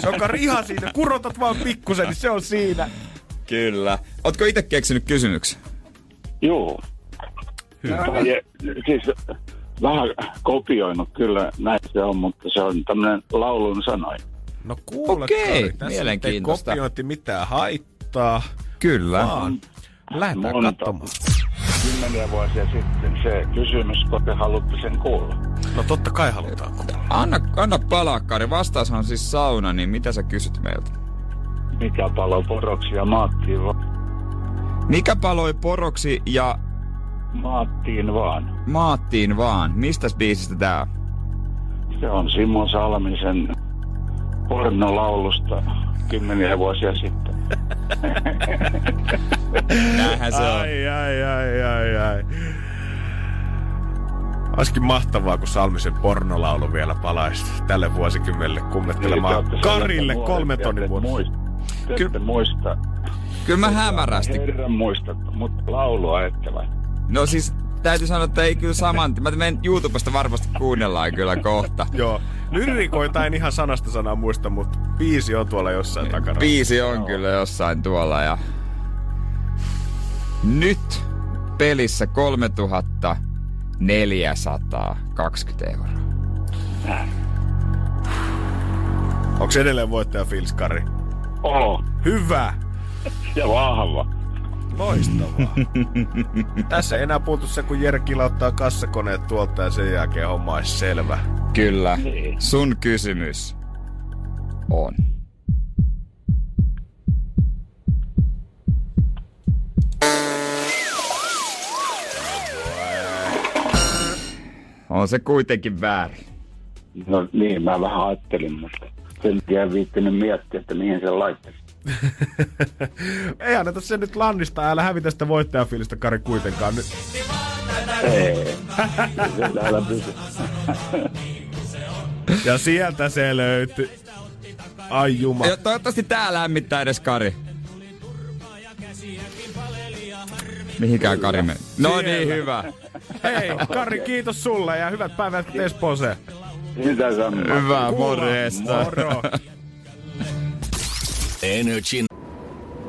Se on Kari ihan siinä. Kurotat vaan pikkusen, niin se on siinä. Kyllä. Ootko itse keksinyt kysymyksen? Juu. Hyvä. Ja, siis vähän kopioinut kyllä näin se on, mutta se on tämmöinen laulun sanoin. No kuule, Okei, Kari, tässä nyt ei mielenkiintoista. kopiointi mitään haittaa, Kyllä. vaan lähdetään Monta. katsomaan. Kymmeniä vuosia sitten se kysymys, kun te haluatte sen kuulla. No totta kai halutaan kuulla. Anna, anna palaa, Kari. Vastaushan siis sauna, niin mitä sä kysyt meiltä? Mikä palo poroksi ja maattiin, va- Mikä paloi poroksi ja maattiin vaan. maattiin vaan? Mistä biisistä tää on? Se on Simo Salmisen pornolaulusta kymmeniä vuosia sitten. Näinhän se on. Ai, ai, ai, ai, ai. Olisikin mahtavaa, kun Salmisen pornolaulu vielä palaisi tälle vuosikymmenelle kummettelemaan Niin, Karille nuorempia, tonnin vuodessa. Te ette muista. Kyllä mä hämärästi. Herran muistatte, mutta laulua ette vai? No siis täytyy sanoa, että ei kyllä saman... Mä menen YouTubesta varmasti kuunnellaan kyllä kohta. Joo. Lyrikoita en ihan sanasta sanaa muista, mutta biisi on tuolla jossain takana. Biisi on kyllä jossain tuolla ja... Nyt pelissä 3420 euroa. Onko edelleen voittaja Fils Kari? Oo, Hyvä! ja vahva. Loistavaa. Tässä ei enää puutu se, kun Jere kilauttaa kassakoneet tuolta ja sen jälkeen homma olisi selvä. Kyllä. Niin. Sun kysymys on. On se kuitenkin väärin. No niin, mä vähän ajattelin, mutta sen takia viittinyt miettiä, että mihin se laittaisi. ei anneta se nyt lannista, älä hävitä sitä voittajafilistä Kari kuitenkaan. Nyt. Ei, pysy. Ja sieltä se löytyi. Ai juma. Ja toivottavasti tää lämmittää edes Kari. Mihinkään Kari meni? No niin, Siellä. hyvä. Hei, Kari, kiitos sulle ja hyvät päivät Espooseen. Sitä samaa. Hyvä, Kuullaan. morjesta. Moro. Energin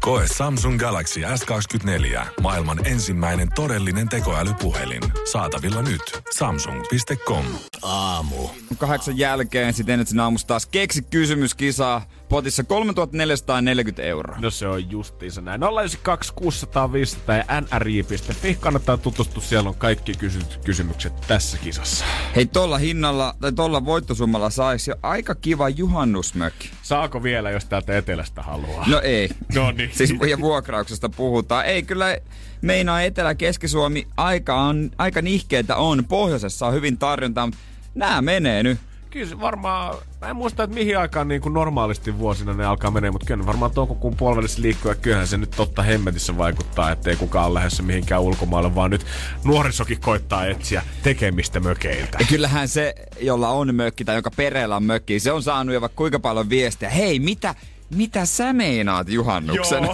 Koe Samsung Galaxy S24. Maailman ensimmäinen todellinen tekoälypuhelin. Saatavilla nyt. Samsung.com. Aamu. Kahdeksan jälkeen sitten Energin aamusta taas keksi kysymyskisaa. Potissa 3440 euroa. No se on justiinsa näin. 092 600 500 ja nri.fi. Kannattaa tutustua, siellä on kaikki kysy- kysymykset tässä kisassa. Hei, tolla hinnalla tai tolla voittosummalla saisi jo aika kiva juhannusmökki. Saako vielä, jos täältä etelästä haluaa? No ei. No niin. Siis ja vuokrauksesta puhutaan. Ei kyllä meinaa Etelä-Keski-Suomi aika, on, aika nihkeetä on. Pohjoisessa on hyvin tarjontaa, mutta nämä menee nyt. Kyllä varmaan, mä en muista, että mihin aikaan niin kuin normaalisti vuosina ne alkaa menee, mutta kyllä varmaan toukokuun puolivälissä liikkuu ja kyllähän se nyt totta hemmetissä vaikuttaa, ettei kukaan ole lähdössä mihinkään ulkomaille, vaan nyt nuorisokin koittaa etsiä tekemistä mökeiltä. Ja kyllähän se, jolla on mökki tai joka perheellä on mökki, se on saanut jo vaikka kuinka paljon viestiä. Hei, mitä, mitä sä meinaat juhannuksen? Joo.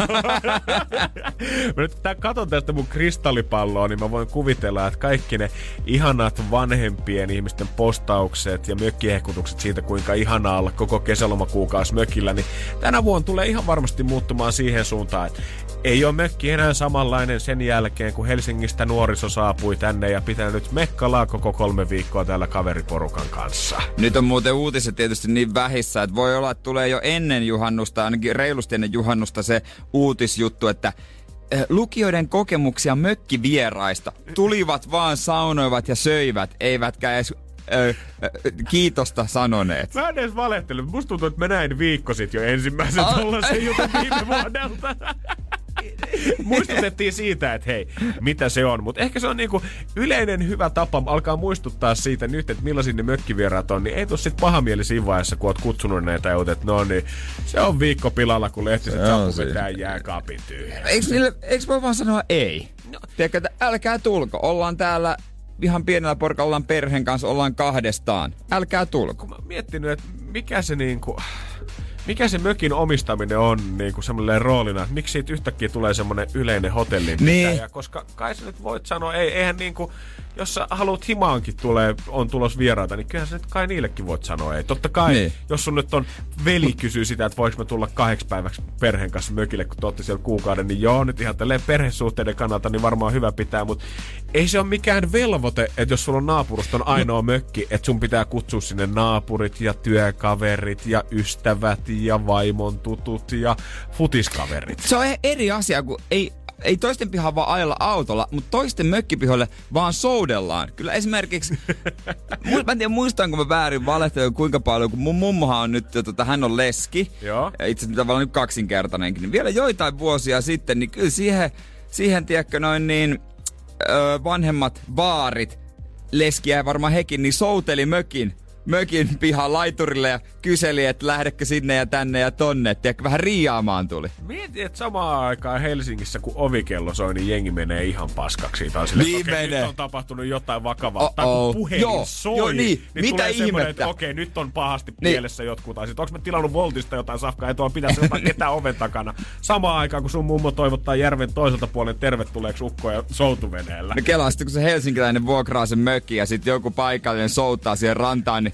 mä nyt tää katon tästä mun kristallipalloa, niin mä voin kuvitella, että kaikki ne ihanat vanhempien ihmisten postaukset ja mökkiehkutukset siitä, kuinka ihanaa olla koko kesälomakuukausi mökillä, niin tänä vuonna tulee ihan varmasti muuttumaan siihen suuntaan, että ei ole mökki enää samanlainen sen jälkeen, kun Helsingistä nuoriso saapui tänne ja pitää nyt mekkalaa koko kolme viikkoa täällä kaveriporukan kanssa. Nyt on muuten uutiset tietysti niin vähissä, että voi olla, että tulee jo ennen juhannusta, ainakin reilusti ennen juhannusta se uutisjuttu, että eh, lukijoiden kokemuksia mökkivieraista tulivat vaan saunoivat ja söivät, eivätkä edes ö, ö, kiitosta sanoneet. Mä en edes valehtele. Musta tuntuu, että mä näin viikko sitten jo ensimmäisen Ai- tollasen jutun viime vuodelta. Muistutettiin siitä, että hei, mitä se on. Mutta ehkä se on niinku yleinen hyvä tapa alkaa muistuttaa siitä nyt, että millaisia ne mökkivieraat on. Niin ei tuu sit paha mieli siinä vaiheessa, kun oot kutsunut näitä ja että no niin, se on viikko pilalla, kun lehtiset Se on saapuu siinä. vetää jääkaapin tyhjä. Eikö, voi vaan sanoa ei? No. Tiedätkö, että älkää tulko. Ollaan täällä ihan pienellä porukalla, ollaan perheen kanssa, ollaan kahdestaan. Älkää tulko. Mä oon miettinyt, että mikä se niinku... Mikä se mökin omistaminen on niinku semmoinen roolina, miksi siitä yhtäkkiä tulee semmoinen yleinen hotellin Niin. koska kai sä nyt voit sanoa, ei, eihän niinku, jos sä haluat himaankin tulee, on tulos vieraita, niin kyllähän sä nyt kai niillekin voit sanoa ei. Totta kai, Niin. jos sun nyt on veli kysyy sitä, että voiko mä tulla kahdeksi päiväksi perheen kanssa mökille, kun te siellä kuukauden, niin joo, nyt ihan tälleen perhesuhteiden kannalta, niin varmaan hyvä pitää, mutta ei se ole mikään velvoite, että jos sulla on naapuruston ainoa mökki, että sun pitää kutsua sinne naapurit ja työkaverit ja ystävät ja vaimon tutut ja futiskaverit. Se on e- eri asia, kun ei, ei toisten pihaan vaan ajella autolla, mutta toisten mökkipihoille vaan soudellaan. Kyllä esimerkiksi, mä en tiedä muistanko mä väärin valehtelen kuinka paljon, kun mun mummohan on nyt, tota, hän on leski. Joo. Itse asiassa tavallaan nyt kaksinkertainenkin. Niin vielä joitain vuosia sitten, niin kyllä siihen, siihen tiedätkö noin niin, ö, vanhemmat vaarit, leskiä ja varmaan hekin, niin souteli mökin mökin pihan laiturille ja kyseli, että lähdekö sinne ja tänne ja tonne. Tiedätkö, vähän riiaamaan tuli. Mieti, että samaan aikaan Helsingissä, kun ovikello soi, niin jengi menee ihan paskaksi. On silleen, Niin menee. nyt on tapahtunut jotain vakavaa. Oh-oh. Tai kun puhelin Joo, soi, joo, niin. niin Mitä tulee ihmettä? että okei, nyt on pahasti Niin. pielessä jotkut. Tai sit, onko mä tilannut Voltista jotain safkaa, ei tuolla pitäisi jotain ketään oven takana. Samaan aikaan, kun sun mummo toivottaa järven toiselta puolen tervetulleeksi ukkoja soutuveneellä. No kelaa sitten, kun se helsinkiläinen vuokraa sen mökki ja sitten joku paikallinen soutaa siihen rantaan, niin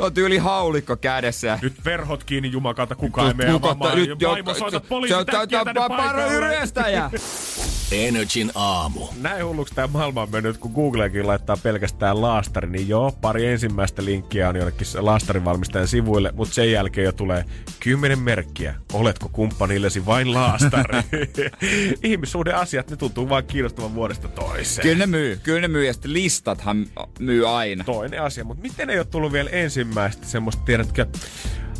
on tyyli haulikko kädessä. Nyt verhot kiinni jumakalta, kukaan ei mene avaamaan. nyt Ja jo- Vaimo soita se- poliisi se- täkkiä se- tänne pa- paro paikalle. ryöstäjä. Energin aamu. Näin hulluksi tämä maailma on mennyt, kun Googlekin laittaa pelkästään laastari, niin joo, pari ensimmäistä linkkiä on jollekin laastarin valmistajan sivuille, mutta sen jälkeen jo tulee kymmenen merkkiä. Oletko kumppanillesi vain laastari? Ihmissuhde asiat, ne tuntuu vaan kiinnostavan vuodesta toiseen. Kyllä ne myy, kyllä ne myy ja sitten listathan myy aina. Toinen asia, mutta miten ei ole tullut vielä ensimmäistä semmoista, tiedätkö,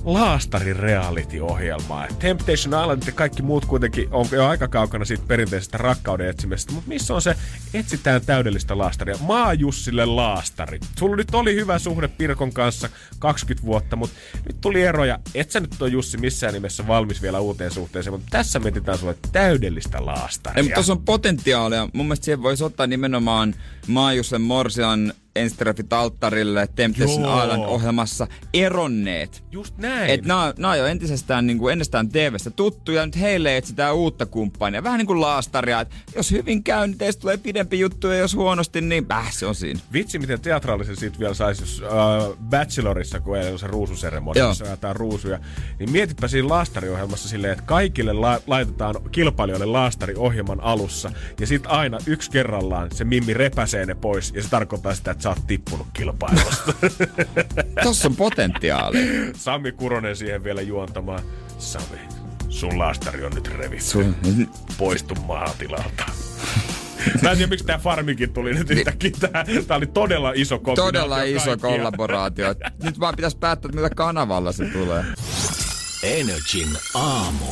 laastarin reality-ohjelmaa. Temptation Island ja kaikki muut kuitenkin on jo aika kaukana siitä perinteisestä rakkauden etsimisestä. Mutta missä on se etsitään täydellistä laastaria? Maajussille laastari. Sulla nyt oli hyvä suhde Pirkon kanssa 20 vuotta, mutta nyt tuli eroja. Et sä nyt ole Jussi missään nimessä valmis vielä uuteen suhteeseen, mutta tässä mietitään sulle täydellistä laastaria. Ei, mutta tuossa on potentiaalia. Mun mielestä siihen voisi ottaa nimenomaan Maajusen Morsian Enstrefit alttarille Temptation Joo. Island ohjelmassa eronneet. Just näin. Et nää, nää on jo entisestään niin kuin ennestään TVstä tuttuja, nyt heille etsitään uutta kumppania. Vähän niin kuin laastaria, että jos hyvin käy, niin teistä tulee pidempi juttu, ja jos huonosti, niin äh, se on siinä. Vitsi, miten teatraalisen siitä vielä saisi, jos äh, Bachelorissa, kun eilen on se ruususeremonia, Joo. missä jaetaan ruusuja, niin mietipä siinä laastariohjelmassa silleen, että kaikille la- laitetaan kilpailijoille laastariohjelman alussa, ja sitten aina yksi kerrallaan se mimmi repäsee ne pois, ja se tarkoittaa sitä, että sä oot tippunut kilpailusta. Tossa on potentiaalia. Sami Kuronen siihen vielä juontamaan. Sami, sun laastari on nyt revitty. Sun, Poistu maatilalta. Mä en tiedä, miksi tää Farmikin tuli nyt yhtäkkiä. Tää, tää oli todella iso kombinaatio todella iso kaikkia. kollaboraatio. Nyt vaan pitäisi päättää, että millä kanavalla se tulee. Energin aamu.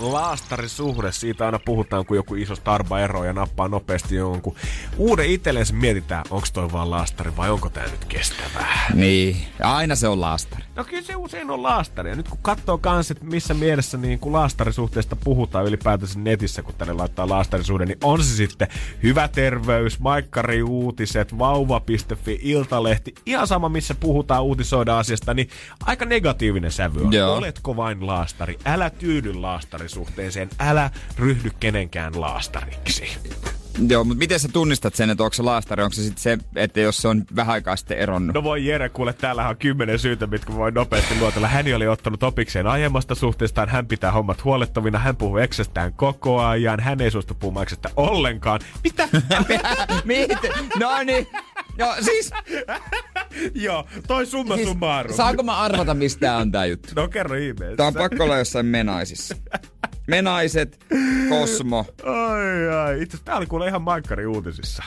Laastarisuhde, siitä aina puhutaan, kun joku iso starba ero ja nappaa nopeasti jonkun. Uuden itsellensä mietitään, onko toi vaan laastari vai onko tää nyt kestävää. Niin, ja aina se on laastari. No kyllä se usein on laastari. Ja nyt kun katsoo kans, että missä mielessä niin kun laastarisuhteesta puhutaan ylipäätänsä netissä, kun tänne laittaa laastarisuhde, niin on se sitten hyvä terveys, maikkari uutiset, vauva.fi, iltalehti, ihan sama missä puhutaan, uutisoida asiasta, niin aika negatiivinen sävy on. Joo. Oletko vain laastari? Älä tyydy laastarisuhteeseen, älä ryhdy kenenkään laastariksi. Joo, mutta miten sä tunnistat sen, että onko se laastari? Onko se sitten se, että jos se on vähän aikaa sitten eronnut? No voi Jere, kuule, täällä on kymmenen syytä, mitkä voi nopeasti luotella. Hän oli ottanut opikseen aiemmasta suhteestaan, hän pitää hommat huolettavina, hän puhuu eksestään koko ajan, hän ei suostu puhumaan eksestä ollenkaan. Mitä? Miten? No niin. No siis, Joo, toi summa siis summarum. saanko mä arvata, mistä on tää juttu? No kerro ihmeessä. Tää on pakko olla jossain menaisissa. Menaiset, Kosmo. Ai ai, itse asiassa tää oli kuule ihan maikkari uutisissa.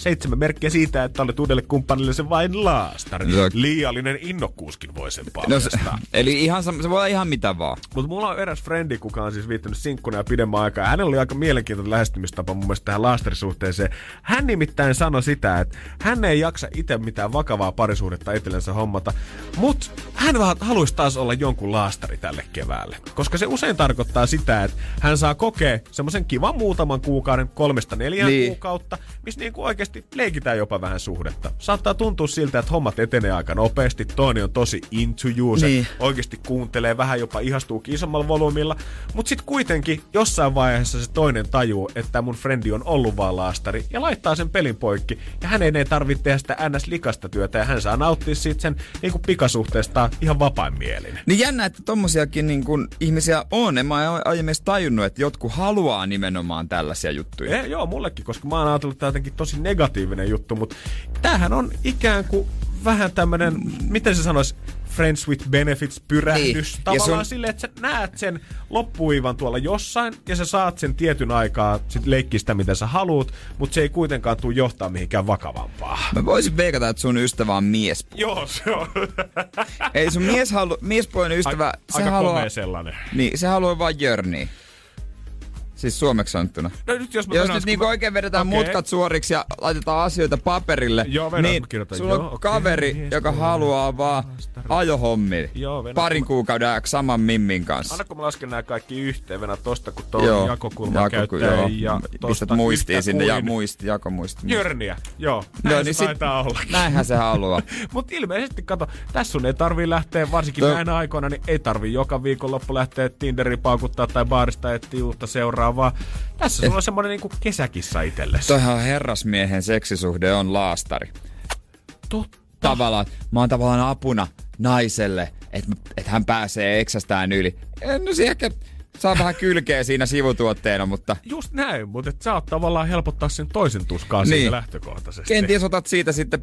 Seitsemän merkkiä siitä, että olet uudelle kumppanille se vain laastari. On- Liiallinen innokkuuskin voi sen No se, eli ihan, se voi olla ihan mitä vaan. Mutta mulla on eräs frendi, kuka on siis viittänyt sinkkuna ja pidemmän aikaa. Hänellä oli aika mielenkiintoinen lähestymistapa mun mielestä tähän laastarisuhteeseen. Hän nimittäin sanoi sitä, että hän ei jaksa itse mitään vakavaa parisuhdetta itsellensä hommata, mutta hän vaan haluaisi taas olla jonkun laastari tälle keväälle. Koska se usein tarkoittaa sitä, että hän saa kokea semmoisen kivan muutaman kuukauden, kolmesta neljään Niin. kuukautta, missä niinku oikeasti leikitään jopa vähän suhdetta. Saattaa tuntua siltä, että hommat etenee aika nopeasti, toinen on tosi into you, se Niin. oikeasti kuuntelee, vähän jopa ihastuu isommalla volyymilla, mutta sitten kuitenkin jossain vaiheessa se toinen tajuu, että mun frendi on ollut vaan laastari ja laittaa sen pelin poikki ja hänen ei tarvitse tehdä sitä ns-likasta työtä ja hän saa nauttia siitä sen niin kuin pikasuhteesta ihan vapain mielin. Niin jännä, että tommosiakin niin kun, ihmisiä on. En mä aiemmin tajunnut, että jotkut haluaa nimenomaan tällaisia juttuja. Eh, joo, mullekin, koska mä oon ajatellut, jotenkin tosi negatiivinen juttu, mutta tämähän on ikään kuin vähän tämmönen, miten se sanoisi, Friends with Benefits pyrähdys. Niin. Ja Tavallaan on- silleen, että sä näet sen loppuivan tuolla jossain ja sä saat sen tietyn aikaa sit leikkiä sitä, mitä sä haluut, mutta se ei kuitenkaan tule johtaa mihinkään vakavampaa. Mä voisin veikata, että sun ystävä on mies. Joo, se on. Ei sun mies halu, miespuolinen ystävä, Aika, se aika haluaa, komea sellainen. niin, se haluaa vaan jörniä. Siis suomeksi sanottuna. No nyt jos mä Jos nyt niinku oikein vedetään Okei. mutkat suoriksi ja laitetaan asioita paperille, Joo, vedän, niin mä sulla on Joo, kaveri, mies joka voi haluaa vaan ajohommi Joo, parin kuukauden ajaksi saman mimmin kanssa. Anna kun mä lasken nämä kaikki yhteen, venä tosta kun tuo Joo, jakokulma Jako- käyttää joo. ja tosta Pistät muistiin sinne ja kuin muisti, jakomuisti. Jörniä, joo. No, Näin niin se sit- taitaa olla. Näinhän se haluaa. Mutta ilmeisesti, kato, tässä sun ei tarvii lähteä, varsinkin Toi- näinä aikoina, niin ei tarvii joka viikonloppu lähteä Tinderi paukuttaa tai baarista etsiä uutta seuraavaa. Tässä sulla on semmonen niinku kesäkissa itsellesi. Toihan herrasmiehen seksisuhde on laastari. Totta. Tavallaan, mä oon tavallaan apuna naiselle, että et hän pääsee eksästään yli. Eh, No ehkä saa vähän kylkeä siinä sivutuotteena, mutta Just näin, mutta et sä oot tavallaan helpottaa sen toisen tuskaa niin. Siitä lähtökohtaisesti. kenties otat siitä sitten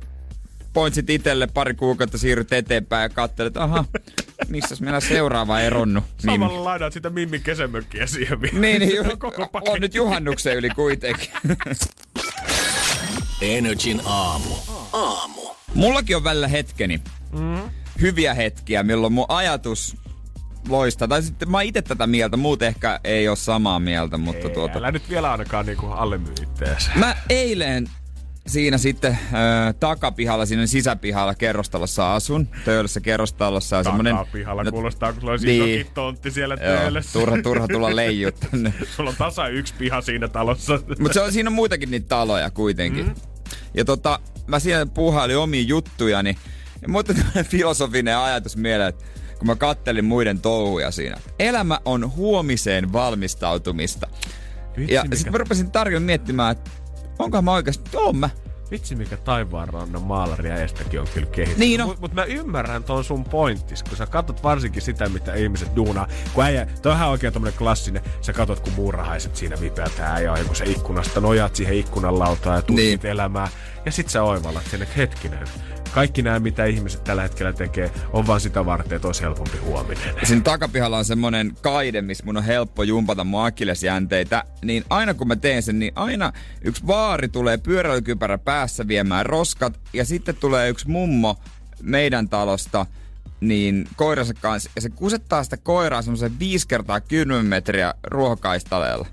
pointsit itelle pari kuukautta, siirryt eteenpäin ja katselet, aha, missäs meillä seuraava eronnut. Niin, Samalla lainaat sitä Mimmin kesämökkiä siihen vielä. niin, niin ju- on koko on nyt juhannuksen yli kuitenkin. Energin aamu. Aamu. Mullakin on välillä hetkeni. Mm. Hyviä hetkiä, milloin mun ajatus loistaa. Tai sitten mä itse tätä mieltä, muut ehkä ei ole samaa mieltä, mutta Ei, tuota... Älä nyt vielä ainakaan niinku alle myy. Mä eilen siinä sitten äh, takapihalla, siinä sisäpihalla kerrostalossa asun. Töölössä kerrostalossa. Ja semmonen, Takapihalla kuulostaa, kun sulla olisi niin. isokin tontti siellä Joo, töölössä. turha, turha tulla leijuu tänne. Sulla on tasa yksi piha siinä talossa. Mutta siinä on muitakin niitä taloja kuitenkin. Mm. Ja tota, mä siellä puuhailin omia juttujani. Ja tämmöinen filosofinen ajatus mieleen, että kun mä kattelin muiden touhuja siinä. Elämä on huomiseen valmistautumista. Vitsi, ja sitten mä rupesin tarkemmin miettimään, että onkohan mä oikeasti, oon mä. Vitsi mikä taivaanrannan maalari ja estäkin on kyllä kehittynyt. Niin on. Mutta mut mä ymmärrän ton sun pointtis, kun sä katsot varsinkin sitä, mitä ihmiset duunaa. Kun äijä, toi on ihan oikein tommonen klassinen, sä katsot kun muurahaiset siinä vipeätää ja kun sä ikkunasta nojaat siihen ikkunan lautaan ja tutkit Niin. elämää. Ja sit sä oivallat sen, että hetkinen, kaikki nämä, mitä ihmiset tällä hetkellä tekee, on vaan sitä varten, että olisi helpompi huominen. Siinä takapihalla on semmonen kaide, missä mun on helppo jumpata mun akillesjänteitä. Niin aina kun mä teen sen, niin aina yksi vaari tulee pyöräilykypärä päässä viemään roskat. Ja sitten tulee yksi mummo meidän talosta niin koiransa kanssa. Ja se kusettaa sitä koiraa semmoisen 5 kertaa 10 metriä ruohokaistareella.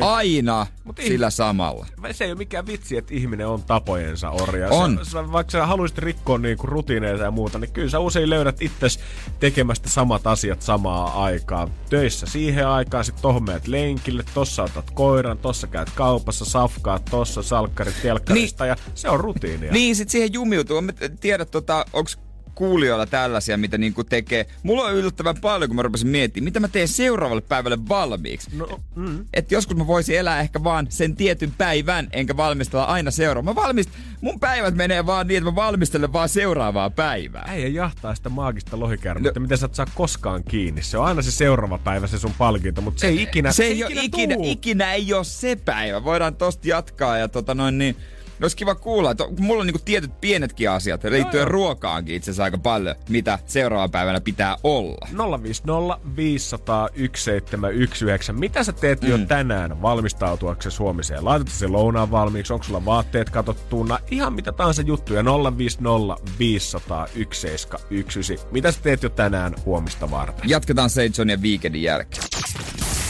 Aina Mut sillä samalla. se ei ole mikään vitsi, että ihminen on tapojensa orja. On. Se, se, vaikka sä haluaisit rikkoa niinku rutiineita ja muuta, niin kyllä sä usein löydät itses tekemästä samat asiat samaa aikaa. Töissä siihen aikaan, sit tohon meet lenkille, tossa otat koiran, tossa käyt kaupassa, safkaat, tossa salkkarit telkkarista ja se on rutiinia. Niin, sit siihen jumiutuu. Mä t- tiedä, tota, onks kuulijoilla tällaisia, mitä niinku tekee. Mulla on yllättävän paljon, kun mä rupesin miettimään, mitä mä teen seuraavalle päivälle valmiiksi. No, mm. Et joskus mä voisin elää ehkä vaan sen tietyn päivän, enkä valmistella aina seuraavaa. Mä valmist... Mun päivät menee vaan niin, että mä valmistelen vaan seuraavaa päivää. Äijä jahtaa sitä maagista lohikärmettä, No. mitä sä et saa koskaan kiinni. Se on aina se seuraava päivä se sun palkinto, mutta se ei ikinä, se ei ikinä, ikinä, ikinä ei ole se päivä. Voidaan tosta jatkaa ja tota noin niin... Olisi kiva kuulla, että mulla on niinku tietyt pienetkin asiat, liittyen joo. ruokaankin itse asiassa aika paljon, mitä seuraavana päivänä pitää olla. 050 500 1719. Mitä sä teet mm. jo tänään valmistautuaksesi huomiseen? Laitat sen lounaan valmiiksi? Onko sulla vaatteet katsottuuna? Ihan mitä tahansa juttuja. 050 500 1719. Mitä sä teet jo tänään huomista varten? Jatketaan Seitson ja Weekendin jälkeen.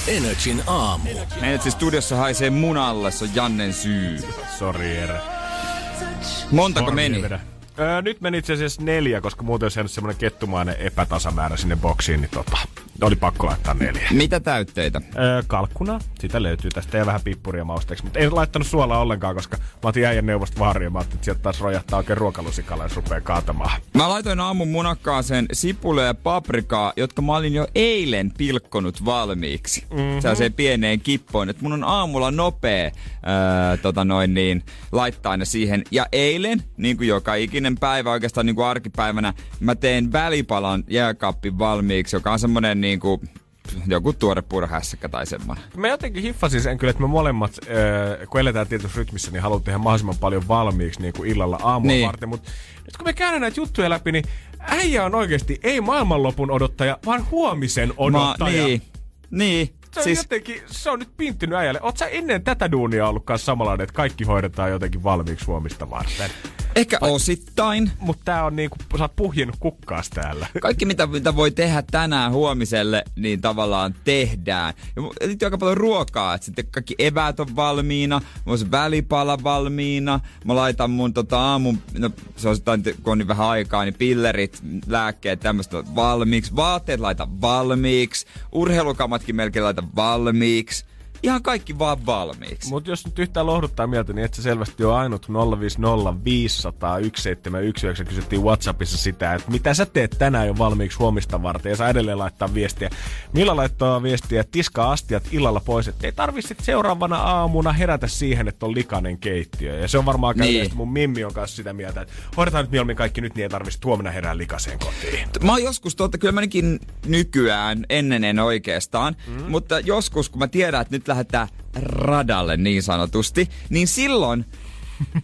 Energin aamu. Meidät siis studiossa haisee munalle, se on Jannen syy. Sori, Ere. Montako Sormi meni? vedä. Öö, nyt meni itse asiassa neljä, koska muuten olisi jäänyt semmoinen kettumainen epätasamäärä sinne boksiin, niin tota, oli pakko laittaa neljä. Mitä täytteitä? Öö, kalkkuna, sitä löytyy tästä ja vähän pippuria mausteeksi, mutta en laittanut suolaa ollenkaan, koska mä otin äijän neuvosta vaaria, mä ajattelin, että sieltä taas rojahtaa oikein ruokalusikalla, jos rupeaa kaatamaan. Mä laitoin aamun munakkaaseen sipulia ja paprikaa, jotka mä olin jo eilen pilkkonut valmiiksi. Mm-hmm. Sellaiseen pieneen kippoon, että mun on aamulla nopea öö, tota noin niin, laittaa ne siihen. Ja eilen, niin kuin joka ikinen päivä oikeastaan niin kuin arkipäivänä, mä teen välipalan jääkaappi valmiiksi, joka on semmonen niin kuin joku tuore purhässäkkä tai semmonen. Mä jotenkin hiffasin sen kyllä, että me molemmat, äh, kun eletään tietyssä rytmissä, niin haluan tehdä mahdollisimman paljon valmiiksi niin kuin illalla aamua Niin. varten. Mutta nyt kun me käydään näitä juttuja läpi, niin äijä on oikeasti ei maailmanlopun odottaja, vaan huomisen odottaja. niin, niin. Se on siis... jotenkin, se on nyt pinttynyt äijälle. Oot sä ennen tätä duunia ollut kanssa samanlainen, että kaikki hoidetaan jotenkin valmiiksi huomista varten? Ehkä osittain. Mutta tää on niinku, sä oot puhjennut kukkaas täällä. Kaikki, mitä, mitä voi tehdä tänään huomiselle, niin tavallaan tehdään. Ja liittyy aika paljon ruokaa, että sitten kaikki eväät on valmiina, mulla on se välipala valmiina, mä laitan mun tota aamun, no se on sitten, kun on niin vähän aikaa, niin pillerit, lääkkeet, tämmöistä valmiiksi, vaatteet laitan valmiiksi, urheilukamatkin melkein laitan valmiiksi. Ihan kaikki vaan valmiiksi. Mutta jos nyt yhtään lohduttaa mieltä, niin et sä selvästi ole ainut 050 500 1719. Kysyttiin Whatsappissa sitä, että mitä sä teet tänään jo valmiiksi huomista varten. Ja saa edelleen laittaa viestiä. Millä laittaa viestiä, tiskaa astiat illalla pois, että ei tarvitse sit seuraavana aamuna herätä siihen, että on likainen keittiö. Ja se on varmaan Niin. Mun mimmi on kanssa sitä mieltä, että hoidetaan nyt mieluummin kaikki nyt, niin ei tarvitse huomenna herää likaseen kotiin. Mä oon joskus, totta kyllä mä ainakin nykyään, ennen en oikeastaan, mm. mutta joskus kun mä tiedän, että nyt lähdetään radalle niin sanotusti, niin silloin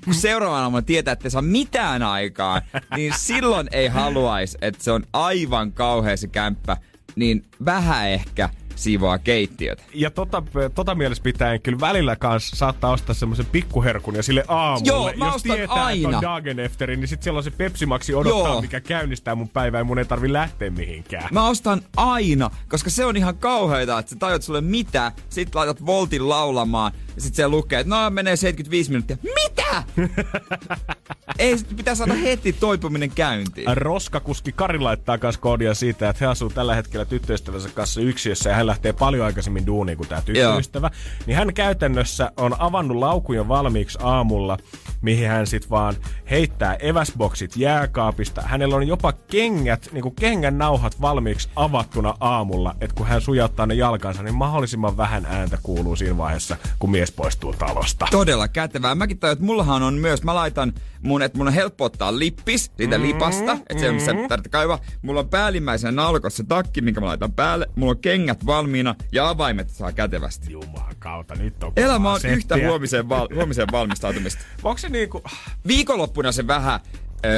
kun seuraavana aamuna tietää, että ei saa mitään aikaa, niin silloin ei haluaisi, että se on aivan kauhea se kämppä, niin vähän ehkä siivoaa keittiötä. Ja tota, tota mielessä pitäen kyllä välillä kanssa saattaa ostaa semmoisen pikkuherkun ja sille aamulle. Joo, mä jos tietää, että aina. on Dagenefteri, niin sit siellä on se Pepsi Maxi odottaa, Joo. mikä käynnistää mun päivää ja mun ei tarvi lähteä mihinkään. Mä ostan aina, koska se on ihan kauheita, että sä tajut sulle mitä, sit laitat Voltin laulamaan ja sit se lukee, että no menee 75 minuuttia. Mitä? Ei, sit pitää saada heti toipuminen käyntiin. Roskakuski Kari laittaa myös koodia siitä, että he asuu tällä hetkellä tyttöystävänsä kanssa yksiössä ja hän lähtee paljon aikaisemmin duuniin kuin tämä tyttöystävä. Niin hän käytännössä on avannut laukun jo valmiiksi aamulla mihin hän sit vaan heittää eväsboksit jääkaapista. Hänellä on jopa kengät, niinku kengän nauhat valmiiksi avattuna aamulla, että kun hän sujauttaa ne jalkansa, niin mahdollisimman vähän ääntä kuuluu siinä vaiheessa, kun mies poistuu talosta. Todella kätevää. Mäkin tajuin, että mullahan on myös, mä laitan mun, että mun on helppo ottaa lippis siitä mm, lipasta, että se on se tarvitsee kaivaa. Mulla on päällimmäisenä nalkossa takki, minkä mä laitan päälle. Mulla on kengät valmiina ja avaimet saa kätevästi. Jumalan kautta, nyt on Elämä on settiä. yhtä huomiseen, val- huomiseen valmistautumista. Onko se niinku... Viikonloppuna se vähän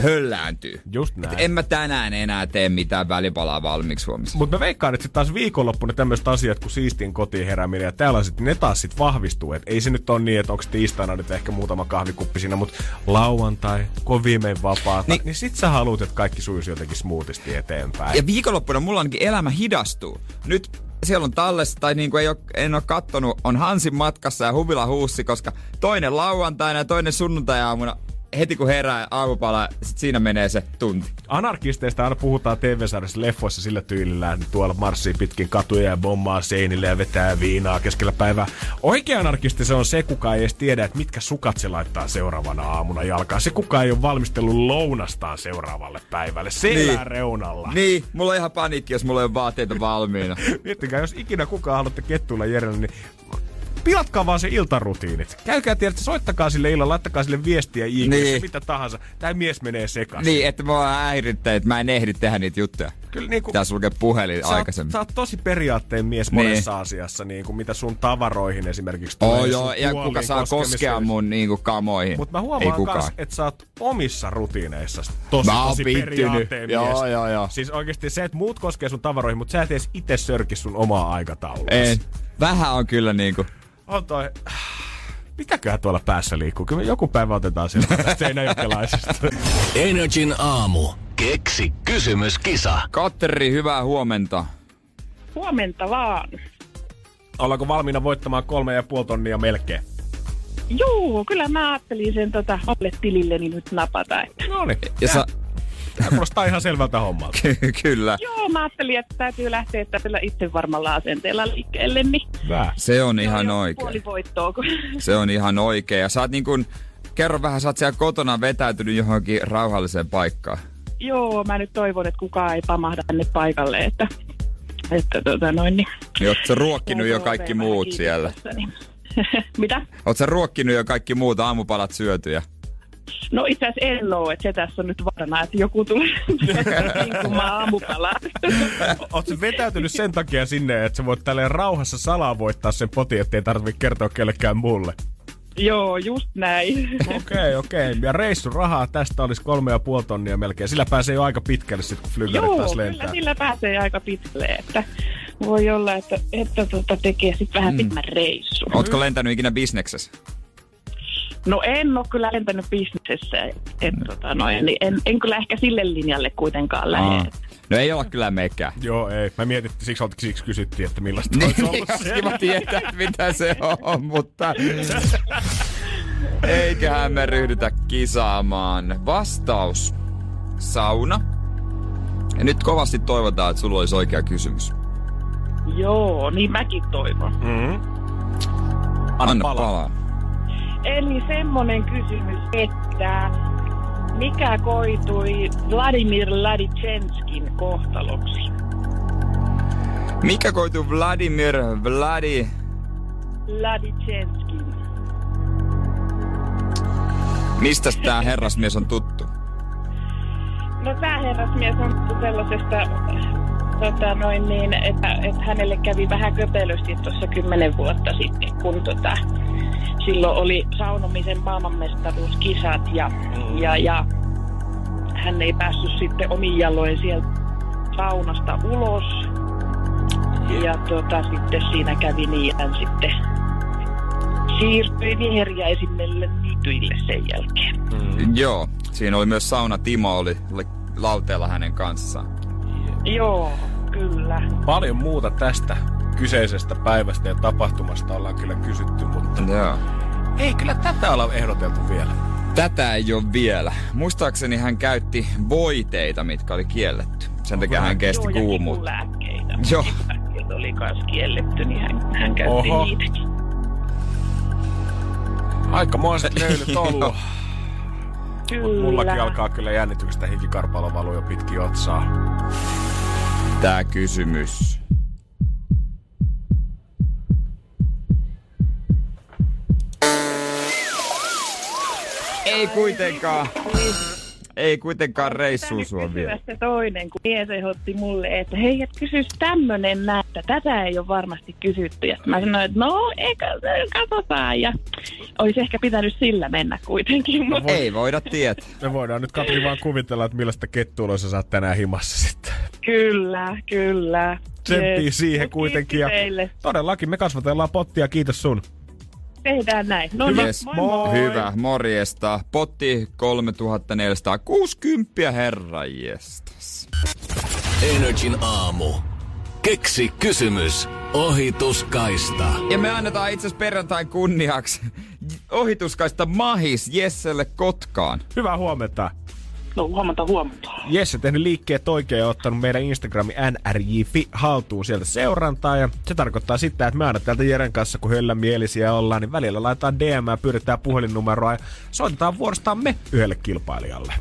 höllääntyy. Just näin. Et en mä tänään enää tee mitään välipalaa valmiiksi huomissa. Mutta mä veikkaan, että sit taas viikonloppuna tämmöiset asiat kuin siistin kotiin herääminen ja tällaiset, ne taas sit vahvistuu. Et ei se nyt ole niin, että onko tiistaina nyt ehkä muutama kahvikuppi siinä, mutta lauantai, kun on viimein vapaata, niin, Niin- niin sit sä haluat, että kaikki suisi jotenkin smoothisti eteenpäin. Ja viikonloppuna mulla ainakin elämä hidastuu. Nyt siellä on tallessa, tai niin kuin ei ole, en ole kattonut, on Hansin matkassa ja huvila huussi, koska toinen lauantaina ja toinen sunnuntai-aamuna heti kun herää aamupala, sit siinä menee se tunti. Anarkisteista aina puhutaan TV-sarjassa leffoissa sillä tyylillä, että tuolla marssii pitkin katuja ja bommaa seinille ja vetää viinaa keskellä päivää. Oikea anarkisti se on se, kuka ei edes tiedä, että mitkä sukat se laittaa seuraavana aamuna jalkaan. Se, kuka ei ole valmistellut lounastaan seuraavalle päivälle. Se Niin. reunalla. Niin, mulla on ihan paniikki, jos mulla ei ole vaatteita valmiina. Miettikää, jos ikinä kukaan haluatte kettuilla Jerelle, niin pilatkaa vaan se iltarutiinit. Käykää tiedät, soittakaa sille illalla, laittakaa sille viestiä IG, Niin. mitä tahansa. Tämä mies menee sekaisin. niin, että mä häirittää, että mä en ehdi tehdä niitä juttuja. Kyllä niin kuin, Pitäis lukea puhelin sä, aikaisemmin. sä oot tosi periaatteen mies Niin. monessa asiassa, niin kuin mitä sun tavaroihin esimerkiksi tulee. Oh, joo, ja kuka saa koskea mun niinku kamoihin? Mutta mä Ei huomaan kukaan. myös, että sä oot omissa rutiineissa tosi, Mä oon tosi periaatteen Joo, mies. joo, joo. Siis oikeasti se, että muut koskee sun tavaroihin, mutta sä et edes itse sörki sun omaa aikataulua. Vähän on kyllä niinku... On toi... Mitäköhän tuolla päässä liikkuu? Kyllä joku päivä otetaan sieltä tästä seinäjokelaisesta. Energin aamu. Keksi kysymyskisa. Katteri, hyvää huomenta. Huomenta vaan. Ollaanko valmiina voittamaan kolme ja puoli tonnia melkein? Juu, kyllä mä ajattelin sen tota olle tililleni nyt napata. Että. No niin. Ja sa... Tämä kuulostaa ihan selvältä hommalta. kyllä. Joo, mä ajattelin, että täytyy lähteä tällä itse varmalla asenteella liikkeelle, niin Hyvä. Se on se ihan oikein. puoli voittoa. Kun... Se on ihan oikein. Ja sä oot niin kun, kerro vähän, sä oot siellä kotona vetäytynyt johonkin rauhalliseen paikkaan. Joo, mä nyt toivon, että kukaan ei pamahda tänne paikalle, että, että tota noin, niin... Oot sä ruokkinut jo kaikki muut siellä? niin. Mitä? Oot sä ruokkinut jo kaikki muut aamupalat syötyjä? No itse asiassa en oo, että se tässä on nyt varana, että joku tulee sinkumaan aamupalaan. Oot sä vetäytynyt sen takia sinne, että sä voit tälleen rauhassa salaa voittaa sen potin, ettei tarvitse kertoa kellekään mulle. Joo, just näin. Okei, okay, okei. Okay. Ja reissun rahaa tästä olisi kolme ja puoli tonnia melkein. Sillä pääsee jo aika pitkälle sitten, kun flygarit Joo, taas kyllä lentää. sillä pääsee aika pitkälle, että voi olla, että, että tota tekee sitten vähän mm. pitemmän reissun. Ootko lentänyt ikinä bisneksessä? No en ole kyllä lentänyt bisneksessä, et, tota noin, niin en, en kyllä ehkä sille linjalle kuitenkaan lähde. No ei olla kyllä mekään. Joo, ei. Mä mietin, siksi, siksi kysyttiin, että millaista Niin, olisi ollut kiva tietää, mitä se on, mutta... Eiköhän me ryhdytä kisaamaan. Vastaus. Sauna. Ja nyt kovasti toivotaan, että sulla olisi oikea kysymys. Joo, niin mäkin toivon. Mm-hmm. Anna palaa. Eli semmonen kysymys, että mikä koitui Vladimir Ladicenskin kohtaloksi? Mikä koituu Vladimir Vladi... Ladicenskin. Mistä tää herrasmies on tuttu? No tämä herrasmies on sellaisesta, tota, noin niin, että, että hänelle kävi vähän köpelösti tuossa kymmenen vuotta sitten, kun tota, silloin oli saunomisen maailmanmestaruuskisat ja, ja, ja hän ei päässyt sitten omin jaloin sieltä saunasta ulos. Ja tota, sitten siinä kävi niin, hän sitten siirtyi viheriäisimmille niityille sen jälkeen. Mm. Joo, siinä oli myös Sauna Timo oli, oli lauteella hänen kanssaan. Joo, kyllä. Paljon muuta tästä kyseisestä päivästä ja tapahtumasta ollaan kyllä kysytty, mutta Joo. ei kyllä tätä olla ehdoteltu vielä. Tätä ei ole vielä. Muistaakseni hän käytti voiteita, mitkä oli kielletty. Sen takia hän kesti Joo, kuumuutta. lääkkeitä. Joo. Lääkkeet oli kans kielletty, niin hän, hän käytti Oho. niitäkin. Aikamoiset löylyt ollut. Kyllä. Mullakin alkaa kyllä jännityksestä hikikarpalo valuu jo pitkin otsaa. Tää kysymys. Ei kuitenkaan. Ei kuitenkaan reissuun sua vielä. se toinen, kun mies ehdotti mulle, että hei, et kysys tämmönen näin, että tätä ei ole varmasti kysytty. Ja mä sanoin, että no, eikä, katsotaan. Ja olisi ehkä pitänyt sillä mennä kuitenkin. Mutta Ei voida tietää. Me voidaan nyt Katri vaan kuvitella, että millaista kettuuloa sä saat tänään himassa sitten. kyllä, kyllä. Tsemppii siihen No, kuitenkin. Ja teille. todellakin me kasvatellaan pottia, kiitos sun. Tehdään näin. No niin, Yes. moi moi. Hyvä, morjesta. Potti 3460 herran jestas. Energin aamu. Keksi kysymys. Ohituskaista. Ja me annetaan itse asiassa perjantain kunniaksi ohituskaista mahis Jesselle Kotkaan. Hyvää huomenta. No huomenta, huomenta. Jesse tehnyt liikkeet oikein ja ottanut meidän Instagrami nrj.fi haltuun sieltä seurantaa. Ja se tarkoittaa sitä, että me aina täältä Jeren kanssa, kun höllä mielisiä ollaan, niin välillä laitetaan DM ja pyydetään puhelinnumeroa ja soitetaan vuorostaan me yhdelle kilpailijalle.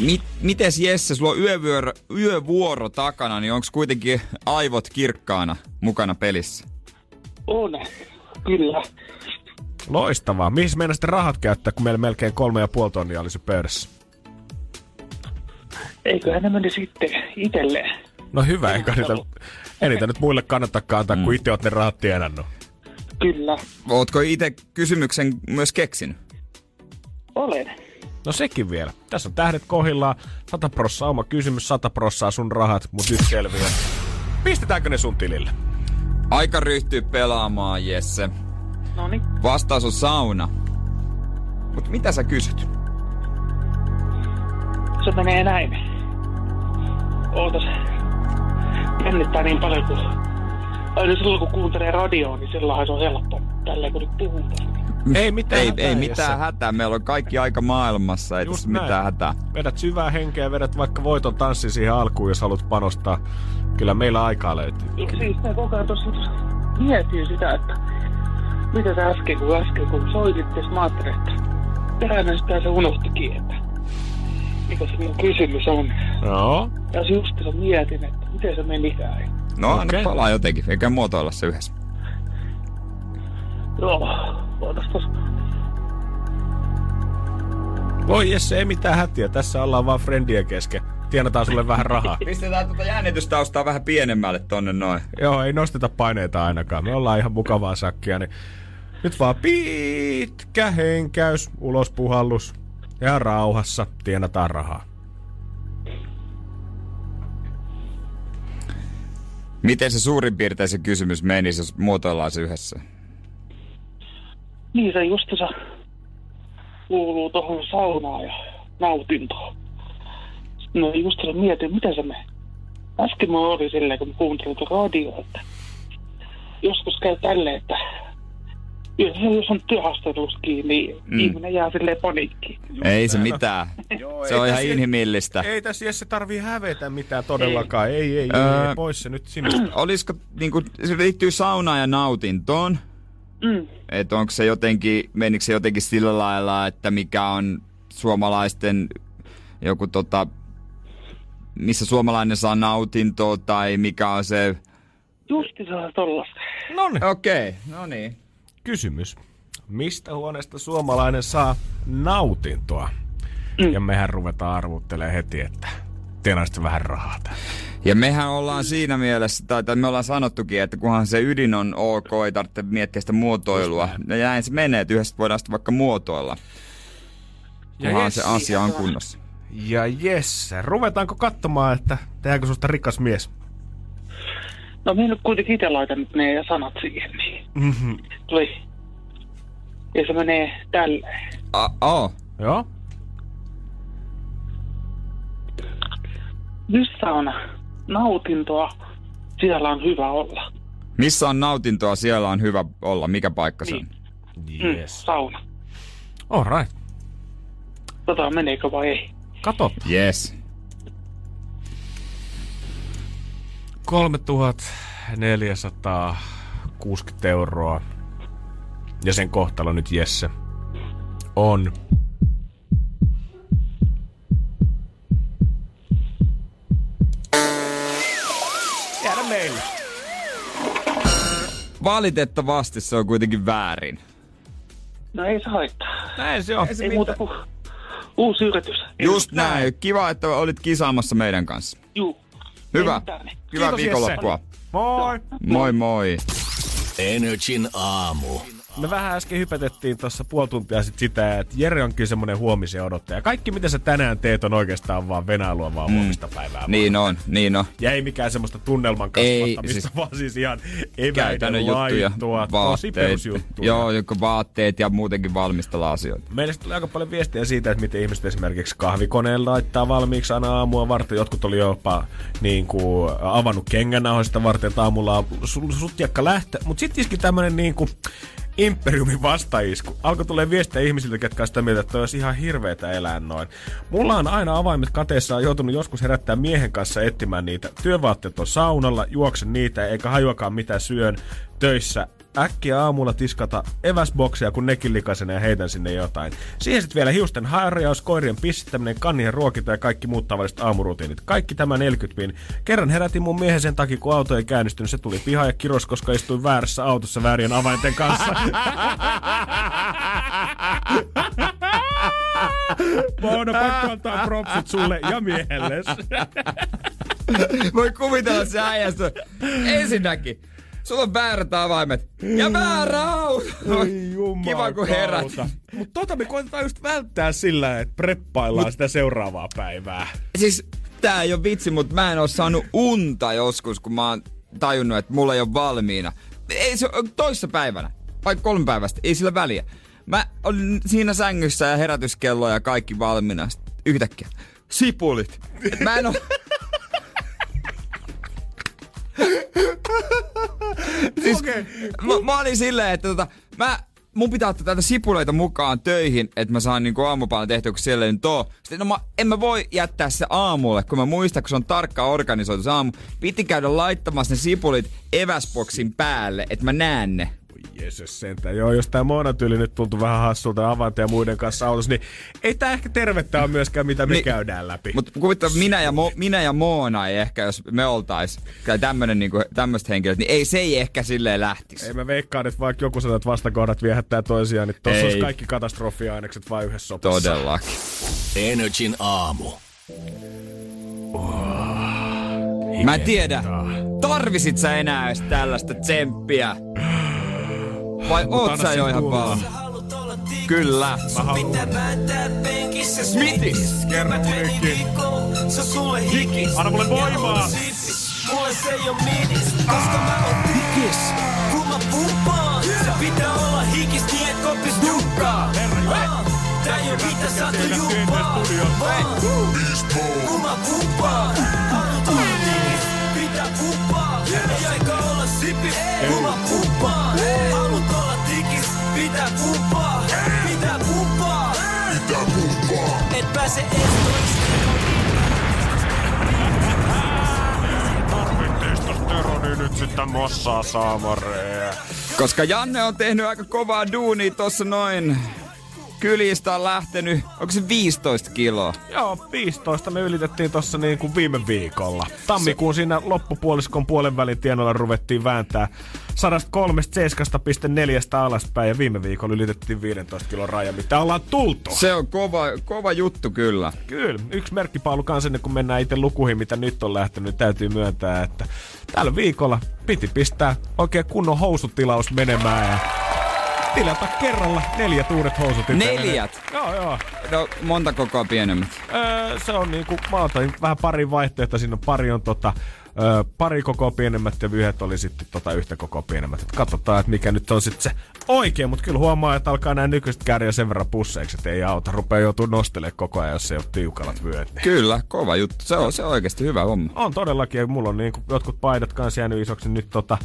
Mit, mites Jesse, sulla on yövuoro, yövuoro takana, niin onko kuitenkin aivot kirkkaana mukana pelissä? On, kyllä. Loistavaa. Mihin meidän sitten rahat käyttää, kun meillä melkein kolme ja puoli tonnia olisi pöydässä? Eiköhän ne meni sitten itselleen. No hyvä, eikä niitä, ei niitä nyt muille kannattakaan antaa, kun itse oot ne rahat tienannut. Kyllä, Ootko itse kysymyksen myös keksinyt? olen. No sekin vielä. Tässä on tähdet kohillaan. 100 prossaa oma kysymys, 100 prossaa sun rahat, mut nyt selviää. Pistetäänkö ne sun tilille? Aika ryhtyy pelaamaan, Jesse. No niin, Vastaus on sauna. Mut mitä sä kysyt? se menee näin. Ootas. Jännittää niin paljon, kun... Aina silloin, kun kuuntelee radioa, niin silloinhan se on helppo. Tälleen, kun nyt puhutaan. Ei mitään Ei, hätää, ei mitään hätää. Meillä on kaikki aika maailmassa. Ei Just tässä näin. mitään hätää. Vedät syvää henkeä ja vedät vaikka voiton tanssi siihen alkuun, jos haluat panostaa. Kyllä meillä aikaa löytyy. Siis mä koko ajan tuossa mietin sitä, että mitä sä äsken, kun äsken kun soititte, mä ajattelin, että sitä se unohtikin, että mikä se mun kysymys on. No, Ja just sitä mietin, että miten se menikään. No, okay. Anna palaa jotenkin. Eikä muotoilla se yhdessä. Joo, tossa. voi Jesse, ei mitään hätiä. Tässä ollaan vaan friendien kesken. Tienataan sulle vähän rahaa. Pistetään tuota jännitystaustaa vähän pienemmälle tonne noin. Joo, ei nosteta paineita ainakaan. Me ollaan ihan mukavaa sakkia, niin nyt vaan pitkä henkäys, ulospuhallus ja rauhassa tienataan rahaa. Miten se suurin piirtein se kysymys menisi, jos muotoillaan se yhdessä? Niin se justiinsa kuuluu tuohon saunaan ja nautintoon. No justiinsa mietin, miten se menee. Äsken mä oli silleen, kun mä kuuntelin tuota radioa, että joskus käy tälleen, että jos on työhaastattelussa kiinni, niin Mm. ihminen jää silleen paniikkiin. Ei se mitään. Joo, se on ihan tässä- inhimillistä. Ei tässä Jesse tarvii hävetä mitään todellakaan. Ei, ei, ei, Öö, ei pois se nyt sinusta. Olisiko, niinku, se liittyy saunaan ja nautintoon. Mm. Että onko se jotenkin, menikö se jotenkin sillä lailla, että mikä on suomalaisten joku tota, missä suomalainen saa nautintoa tai mikä on se... Justiinsa tollasta. No niin. Okei, okay, no niin. Kysymys. Mistä huoneesta suomalainen saa nautintoa? Mm. Ja mehän ruvetaan arvuttelemaan heti, että tienaisit vähän rahaa täällä. Ja mehän ollaan siinä mielessä, tai, tai me ollaan sanottukin, että kunhan se ydin on ok, ei tarvitse miettiä sitä muotoilua. Ja näin se menee, että yhdessä voidaan sitä vaikka muotoilla. Kunhan jes, se asia on kunnossa. Ja Jesse, ruvetaanko katsomaan, että tehdäänkö susta rikas mies? No minä nyt kuitenkin itse laitan ne sanat siihen, niin Mm-hmm. tuli. Ja se menee tälleen. A- oh. Joo? Missä on nautintoa, siellä on hyvä olla. Missä on nautintoa, siellä on hyvä olla. Mikä paikka se on? Niin. Mm, Yes. sauna. All right. Tota, meneekö vai ei? Kato. Yes. 3460 euroa. Ja sen kohtalo nyt Jesse on. Jäädä meille. Valitettavasti se on kuitenkin väärin. No ei se haittaa. Näin se on. Ei, se ei muuta kuin uusi yritys. Just näin. Kiva, että olit kisaamassa meidän kanssa. Juu. Hyvä. Hyvää viikonloppua. Moi! Moi moi. Energin aamu. Me vähän äsken hypätettiin tuossa puoli tuntia sitten sitä, että Jere on kyllä semmoinen huomisen odottaja. Kaikki mitä sä tänään teet on oikeastaan vaan venailua vaan huomista päivää. Niin on, niin on. Ja ei mikään semmoista tunnelman Ei, kasvattamista, siis- vaan siis ihan eväiden juttuja, laittoa, tosi vaatteet. perusjuttuja. Joo, joku vaatteet ja muutenkin valmistella asioita. Meille tuli aika paljon viestiä siitä, että miten ihmiset esimerkiksi kahvikoneen laittaa valmiiksi aina aamua varten. Jotkut oli jopa niin kuin, avannut kengänauhoista varten, että aamulla on su- sutjakka lähtö. Mutta sitten iski tämmönen niin kuin, Imperiumin vastaisku. Alkoi tulee viestiä ihmisiltä, ketkä sitä mieltä, että olisi ihan hirveetä elää noin. Mulla on aina avaimet kateessa joutunut joskus herättää miehen kanssa etsimään niitä. Työvaatteet on saunalla, juoksen niitä, eikä hajuakaan mitä syön töissä äkkiä aamulla tiskata eväsboksia, kun nekin likaisena ja heitän sinne jotain. Siihen sitten vielä hiusten harjaus, koirien pissittäminen, kannien ruokinta ja kaikki muut tavalliset aamurutiinit. Kaikki tämä 40 pin. Kerran herätin mun miehen sen takia, kun auto ei käynnistynyt. Se tuli piha ja kiros, koska istuin väärässä autossa väärien avainten kanssa. Mauno, pakko antaa propsit sulle ja miehelle. Voi kuvitella se äijästä. Ensinnäkin, sulla on väärät avaimet. Ja väärä auto. Kiva kun herät. Mutta tota me koitetaan just välttää sillä, että preppaillaan sitä seuraavaa päivää. Siis tää ei ole vitsi, mutta mä en oo saanut unta joskus, kun mä oon tajunnut, että mulla ei ole valmiina. Ei se on toissa päivänä. Vai kolme päivästä. Ei sillä väliä. Mä olin siinä sängyssä ja herätyskello ja kaikki valmiina. Sitten yhtäkkiä. Sipulit. Et mä en oo... siis, Okei. mä, mä, olin silleen, että tota, mä, mun pitää ottaa täältä sipuleita mukaan töihin, että mä saan niinku aamupalan tehtyä, kun siellä ei nyt oo. Sitten no mä, en mä voi jättää se aamulle, kun mä muistan, kun se on tarkka organisoitu se aamu. Piti käydä laittamassa ne sipulit eväsboksin päälle, että mä näen ne. Jeesus sentään. Joo, jos tää monotyyli nyt tuntuu vähän hassulta Avante ja muiden kanssa autossa, niin ei tää ehkä tervettä ole myöskään, mitä me Niin. käydään läpi. Mutta kuvittaa, minä ja, Mo, minä ja Moona ei ehkä, jos me oltais, tai tämmönen, niinku, tämmöiset henkilöt, niin ei, se ei ehkä silleen lähtisi. Ei mä veikkaan, että vaikka joku sanoo, että vastakohdat viehättää toisiaan, niin tossa Ei. olisi kaikki katastrofiainekset vain yhdessä sopassa. Todellakin. Energin aamu. Mä en tiedä, tarvisit sä enää edes tällaista tsemppiä? Vai oot sä jo ihan valmis? Kyllä. Mä haluan. Smitis! Kerro mun hikki. Anna mulle voimaa! Mulle se ei oo minis, koska mä oon hikis. Kun mä pumpaan, se pitää olla hikis, niin et kopis dukkaa. Tää ei oo mitä sattu juppaa. Vaan, Kun mä pumpaan, Mossaa saamareja. Koska Janne on tehnyt aika kovaa duunia tossa noin. Kylistä on lähtenyt, onko se 15 kiloa? Joo, 15 me ylitettiin tossa niin kuin viime viikolla. Tammikuun siinä loppupuoliskon puolen välin tienoilla ruvettiin vääntää 103,7,4 alaspäin ja viime viikolla ylitettiin 15 kilon raja, mitä ollaan tultu. Se on kova, kova juttu kyllä. Kyllä, yksi merkkipaalu kans ennen kuin mennään itse lukuihin, mitä nyt on lähtenyt, täytyy myöntää, että tällä viikolla piti pistää oikein kunnon housutilaus menemään ja tilata kerralla neljät uudet housut. Neljät? Joo, joo. No monta kokoa pienemmät. Öö, se on niinku, mä otin vähän pari vaihtoehtoa, siinä on pari on tota, öö, pari kokoa pienemmät ja yhdet oli sitten tota yhtä kokoa pienemmät. Et katsotaan, että mikä nyt on sitten se oikein, mutta kyllä huomaa, että alkaa nämä nykyiset kääriä sen verran pusseiksi, että ei auta. Rupeaa joutuu nostelemaan koko ajan, jos ei ole tiukalat vyöt. Niin. Kyllä, kova juttu. Se on, se on oikeasti hyvä homma. On todellakin, ja mulla on niinku jotkut paidat kanssa jäänyt isoksi, niin nyt tota,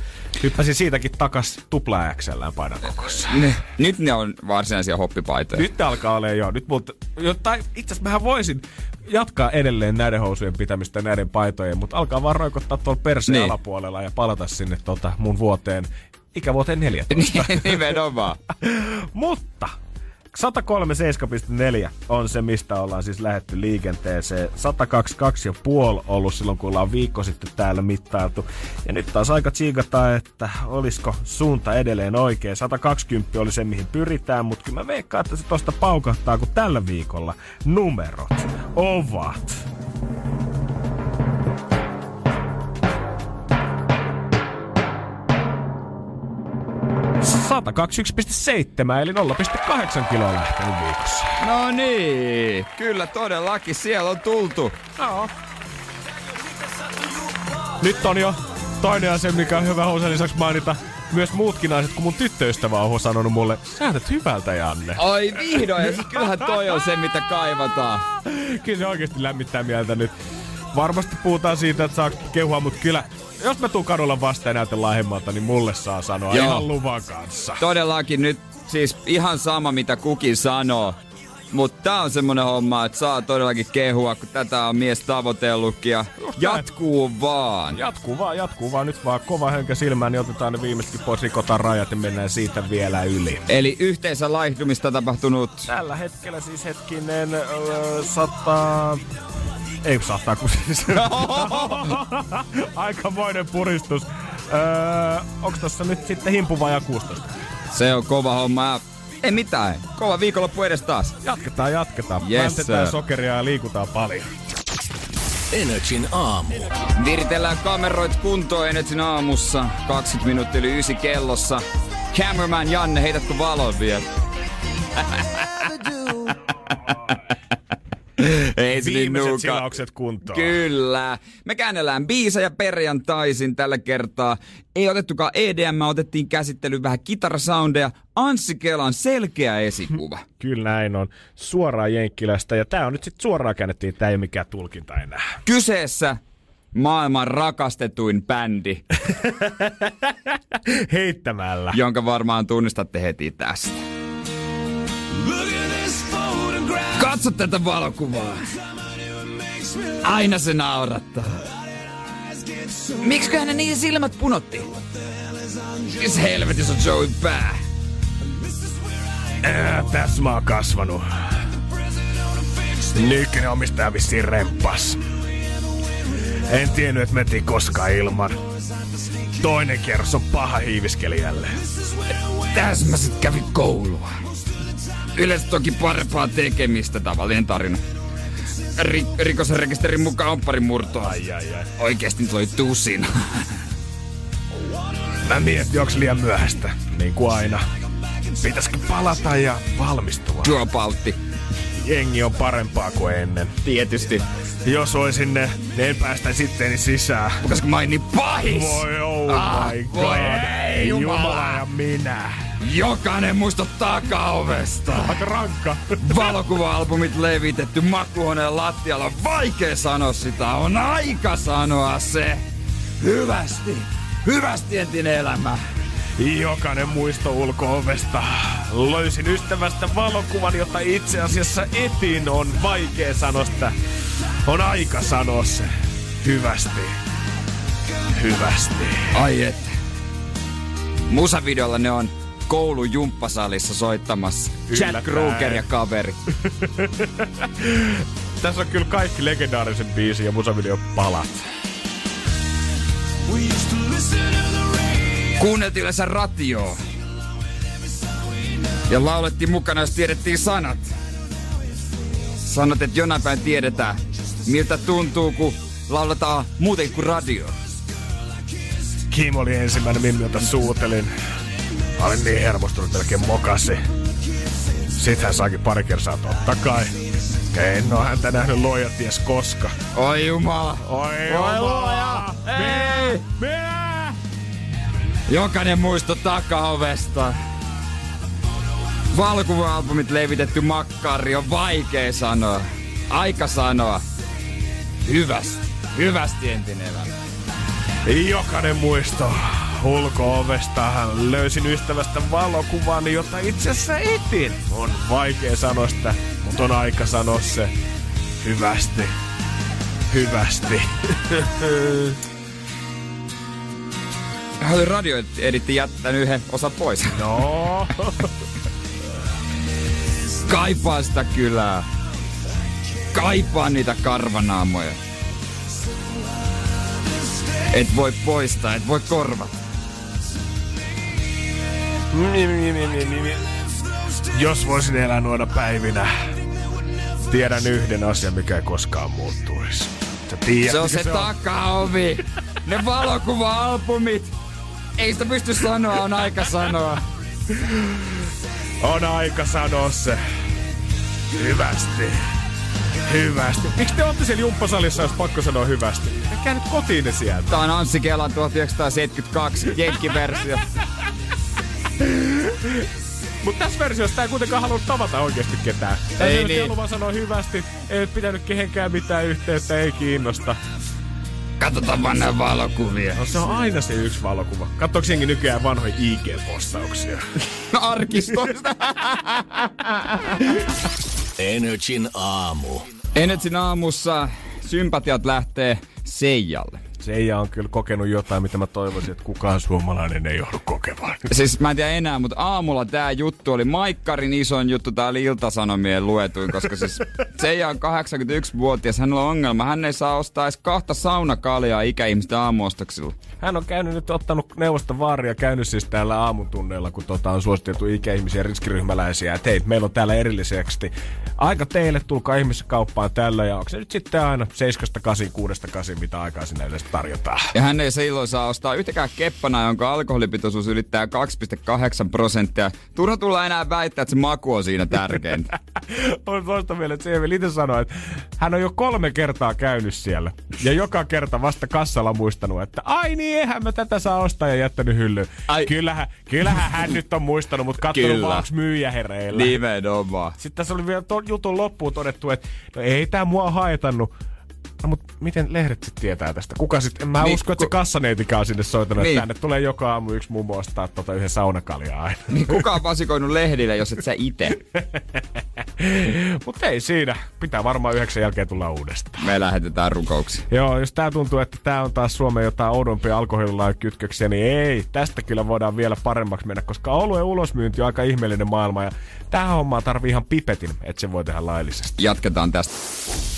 hyppäsin siitäkin takas tupla XLään paidan kokossa. Ne, nyt ne on varsinaisia hoppipaitoja. Nyt ne alkaa olemaan jo. Nyt multa, jotain, itse asiassa mähän voisin jatkaa edelleen näiden housujen pitämistä näiden paitojen, mutta alkaa vaan roikottaa tuolla perseen Niin. alapuolella ja palata sinne tota mun vuoteen, ikävuoteen 14. Nimenomaan. mutta 137,4 on se, mistä ollaan siis lähetty liikenteeseen. 122,5 ollut silloin, kun ollaan viikko sitten täällä mittailtu. Ja nyt taas aika tsiikata, että olisiko suunta edelleen oikein. 120 oli se, mihin pyritään, mutta kyllä mä veikkaan, että se tosta paukahtaa, kun tällä viikolla numerot ovat 121,7 eli 0,8 kiloa lähtenyt viikossa. No niin, kyllä todellakin siellä on tultu. No. Nyt on jo toinen asia, mikä on hyvä osa lisäksi mainita. Myös muutkin naiset, kun mun tyttöystävä on sanonut mulle, sä näytät hyvältä, Janne. Ai vihdoin, ja sit kyllähän toi on se, mitä kaivataan. Kyllä se oikeasti lämmittää mieltä nyt. Varmasti puhutaan siitä, että saa kehua, mutta kyllä jos mä tuun kadulla vastaan ja näytän niin mulle saa sanoa Joo. ihan luvan kanssa. Todellakin nyt siis ihan sama, mitä kukin sanoo. Mutta tää on semmonen homma, että saa todellakin kehua, kun tätä on mies tavoitellutkin ja jatkuu vaan. Jatkuu vaan, jatkuu vaan. Nyt vaan kova hönkä silmään, niin otetaan ne viimeisetkin pois, rikotaan rajat ja mennään siitä vielä yli. Eli yhteensä laihdumista tapahtunut? Tällä hetkellä siis hetkinen öö, sata... Ei kun saattaa kun siis. Aikamoinen puristus. Öö, onks tossa nyt sitten himpuva ja 16? Se on kova homma. Ei mitään. Kova viikonloppu edes taas. Jatketaan, jatketaan. Yes, sokeria ja liikutaan paljon. Energin aamu. Viritellään kameroit kuntoon Energin aamussa. 20 minuuttia yli ysi kellossa. Cameraman Janne, heitätkö valon vielä? Ei se niin silaukset kuntoon. Kyllä. Me käännellään biisejä perjantaisin tällä kertaa. Ei otettukaan EDM, otettiin käsittelyyn vähän kitarasoundeja. Anssi Kelan selkeä esikuva. Kyllä näin on. Suoraan Jenkkilästä. Ja tää on nyt sitten suoraan käännettiin, tää ei ole mikään tulkinta enää. Kyseessä maailman rakastetuin bändi. Heittämällä. Jonka varmaan tunnistatte heti tästä. Katso tätä valokuvaa. Aina se naurattaa. Miksi ne niiden silmät punotti? Missä helvetissä on Joey pää? Ää, tässä mä oon kasvanut. Nykyinen omistaja vissiin remppas. En tiennyt, että mentiin koskaan ilman. Toinen kierros on paha hiiviskeli jälleen. Tässä mä sit kävin koulua. Yleensä toki parempaa tekemistä tavallinen tarina. Ri- rikosrekisterin mukaan ompparin murtoa. Ai, ai, ai. Oikeesti toi tusina. Mä mietin, onks liian myöhäistä. Niin kuin aina. Pitäisikö palata ja valmistua? Dropoutti. Jengi on parempaa kuin ennen. Tietysti. Jos oisin ne, ne en päästä sitten sisään. Koska mä niin pahis! Voi oh ah, my god. Voi ei, Jumala. Jumala ja minä. Jokainen muista takaovesta. Aika rankka. Valokuva-albumit levitetty makuuhuoneen lattialla. Vaikea sanoa sitä. On aika sanoa se. Hyvästi. Hyvästi entinen elämä. Jokainen muisto ulko-ovesta. Löysin ystävästä valokuvan, jota itse asiassa etin on vaikea sanoa sitä. On aika sanoa se. Hyvästi. Hyvästi. Ai et. Musavideolla ne on koulujumppasalissa soittamassa. Jack Kruger ja kaveri. Tässä on kyllä kaikki legendaarisen biisin ja musavideo palat. Kuunneltiin yleensä ratioa. Ja laulettiin mukana, jos tiedettiin sanat. Sanot, että jonain päin tiedetään, miltä tuntuu, kun lauletaan muuten kuin radio. Kim oli ensimmäinen, miltä suutelin. Mä olin niin hermostunut, melkein mokasi. Sitten hän saakin pari kertaa totta kai. En oo häntä nähnyt loja ties koska. Oi jumala. Oi jumala. Ei. Minä. Jokainen muisto takaovesta. Valkuva-albumit levitetty makkari on vaikea sanoa. Aika sanoa. Hyvästi. Hyvästi entinen elämä. Jokainen muisto ulko-ovesta löysin ystävästä valokuvan, jota itse asiassa etin. On vaikea sanoa sitä, mutta on aika sanoa se hyvästi. Hyvästi. Oli radio editti jättänyt yhden osa pois. No. Kaipaa sitä kylää. Kaipaa niitä karvanaamoja. Et voi poistaa, et voi korvata. Jos voisin elää noina päivinä, tiedän yhden asian, mikä ei koskaan muuttuisi. Sä tiedät, Se on mikä se takaovi. Ne valokuva-albumit. Ei sitä pysty sanoa, on aika sanoa. On aika sanoa se. Hyvästi. Hyvästi. Miksi te olette siellä jumppasalissa, jos pakko sanoa hyvästi? Menkää nyt kotiin ne sieltä. Tää on Anssi Kelan 1972 jenkkiversio. Mutta tässä versiossa tää ei kuitenkaan halunnut tavata oikeasti ketään. Tää Ei niin. vaan sanoa hyvästi. Ei nyt pitänyt kehenkään mitään yhteyttä, ei kiinnosta. Katsotaan vaan näitä valokuvia. No se on aina se yksi valokuva. Katsoks jengi nykyään vanhoja IG-postauksia? Arkistoista. Energin aamu. Enetsin aamussa sympatiat lähtee Seijalle. Seija on kyllä kokenut jotain, mitä mä toivoisin, että kukaan suomalainen ei joudu kokemaan. Siis mä en tiedä enää, mutta aamulla tää juttu oli Maikkarin isoin juttu, tää oli Iltasanomien luetuin, koska siis Seija on 81-vuotias, hänellä on ongelma, hän ei saa ostaa edes kahta saunakaljaa ikäihmisten aamuostoksilla. Hän on käynyt nyt ottanut neuvosta vaaria, käynyt siis täällä aamutunneilla, kun tota on suositeltu ikäihmisiä riskiryhmäläisiä. Et hei, meillä on täällä erilliseksi aika teille, tulkaa ihmisiä kauppaan tällä. Ja onko se nyt sitten aina 7 8 6 8 mitä aikaa sinne yleensä tarjotaan? Ja hän ei silloin saa ostaa yhtäkään keppana, jonka alkoholipitoisuus ylittää 2,8 prosenttia. Turha tulla enää väittää, että se maku on siinä tärkeintä. on toista vielä, että se Emil itse sanoi, että hän on jo kolme kertaa käynyt siellä. Ja joka kerta vasta kassalla muistanut, että ai niin, eihän mä tätä saa ostaa ja jättänyt hyllyyn. Ai. Kyllähän, kyllähän hän nyt on muistanut, mutta katsonut vaan myyjä hereillä. Nimenomaan. Sitten tässä oli vielä to, jutun loppuun todettu, että no ei tää mua haitannut. No, mutta miten lehdet sitten tietää tästä? Kuka sitten? En mä Niin, usko, että se ku- kassaneitikä on sinne soittanut, Niin. että tänne tulee joka aamu yksi mummo ostaa tota yhden saunakaljaa aina. Niin kuka on vasikoinut lehdille, jos et sä ite? Mutta ei siinä. Pitää varmaan yhdeksän jälkeen tulla uudestaan. Me lähetetään rukouksia. Joo, jos tää tuntuu, että tää on taas Suomen jotain oudompia alkoholilain kytköksiä, niin ei. Tästä kyllä voidaan vielä paremmaksi mennä, koska oluen ulosmyynti on aika ihmeellinen maailma ja tähän hommaan tarvii ihan pipetin, että se voi tehdä laillisesti. Jatketaan tästä.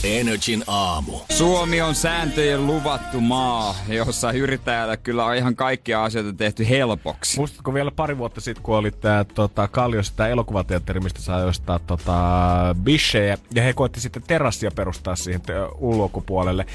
Energin aamu. Suomi on sääntöjen luvattu maa, jossa yrittäjällä kyllä on ihan kaikkia asioita tehty helpoksi. Muistatko vielä pari vuotta sitten, kun oli tää tota, Kalliossa tää elokuvateatteri, mistä saa ostaa tota, bishejä, ja he koitti sitten terassia perustaa siihen ulkopuolelle.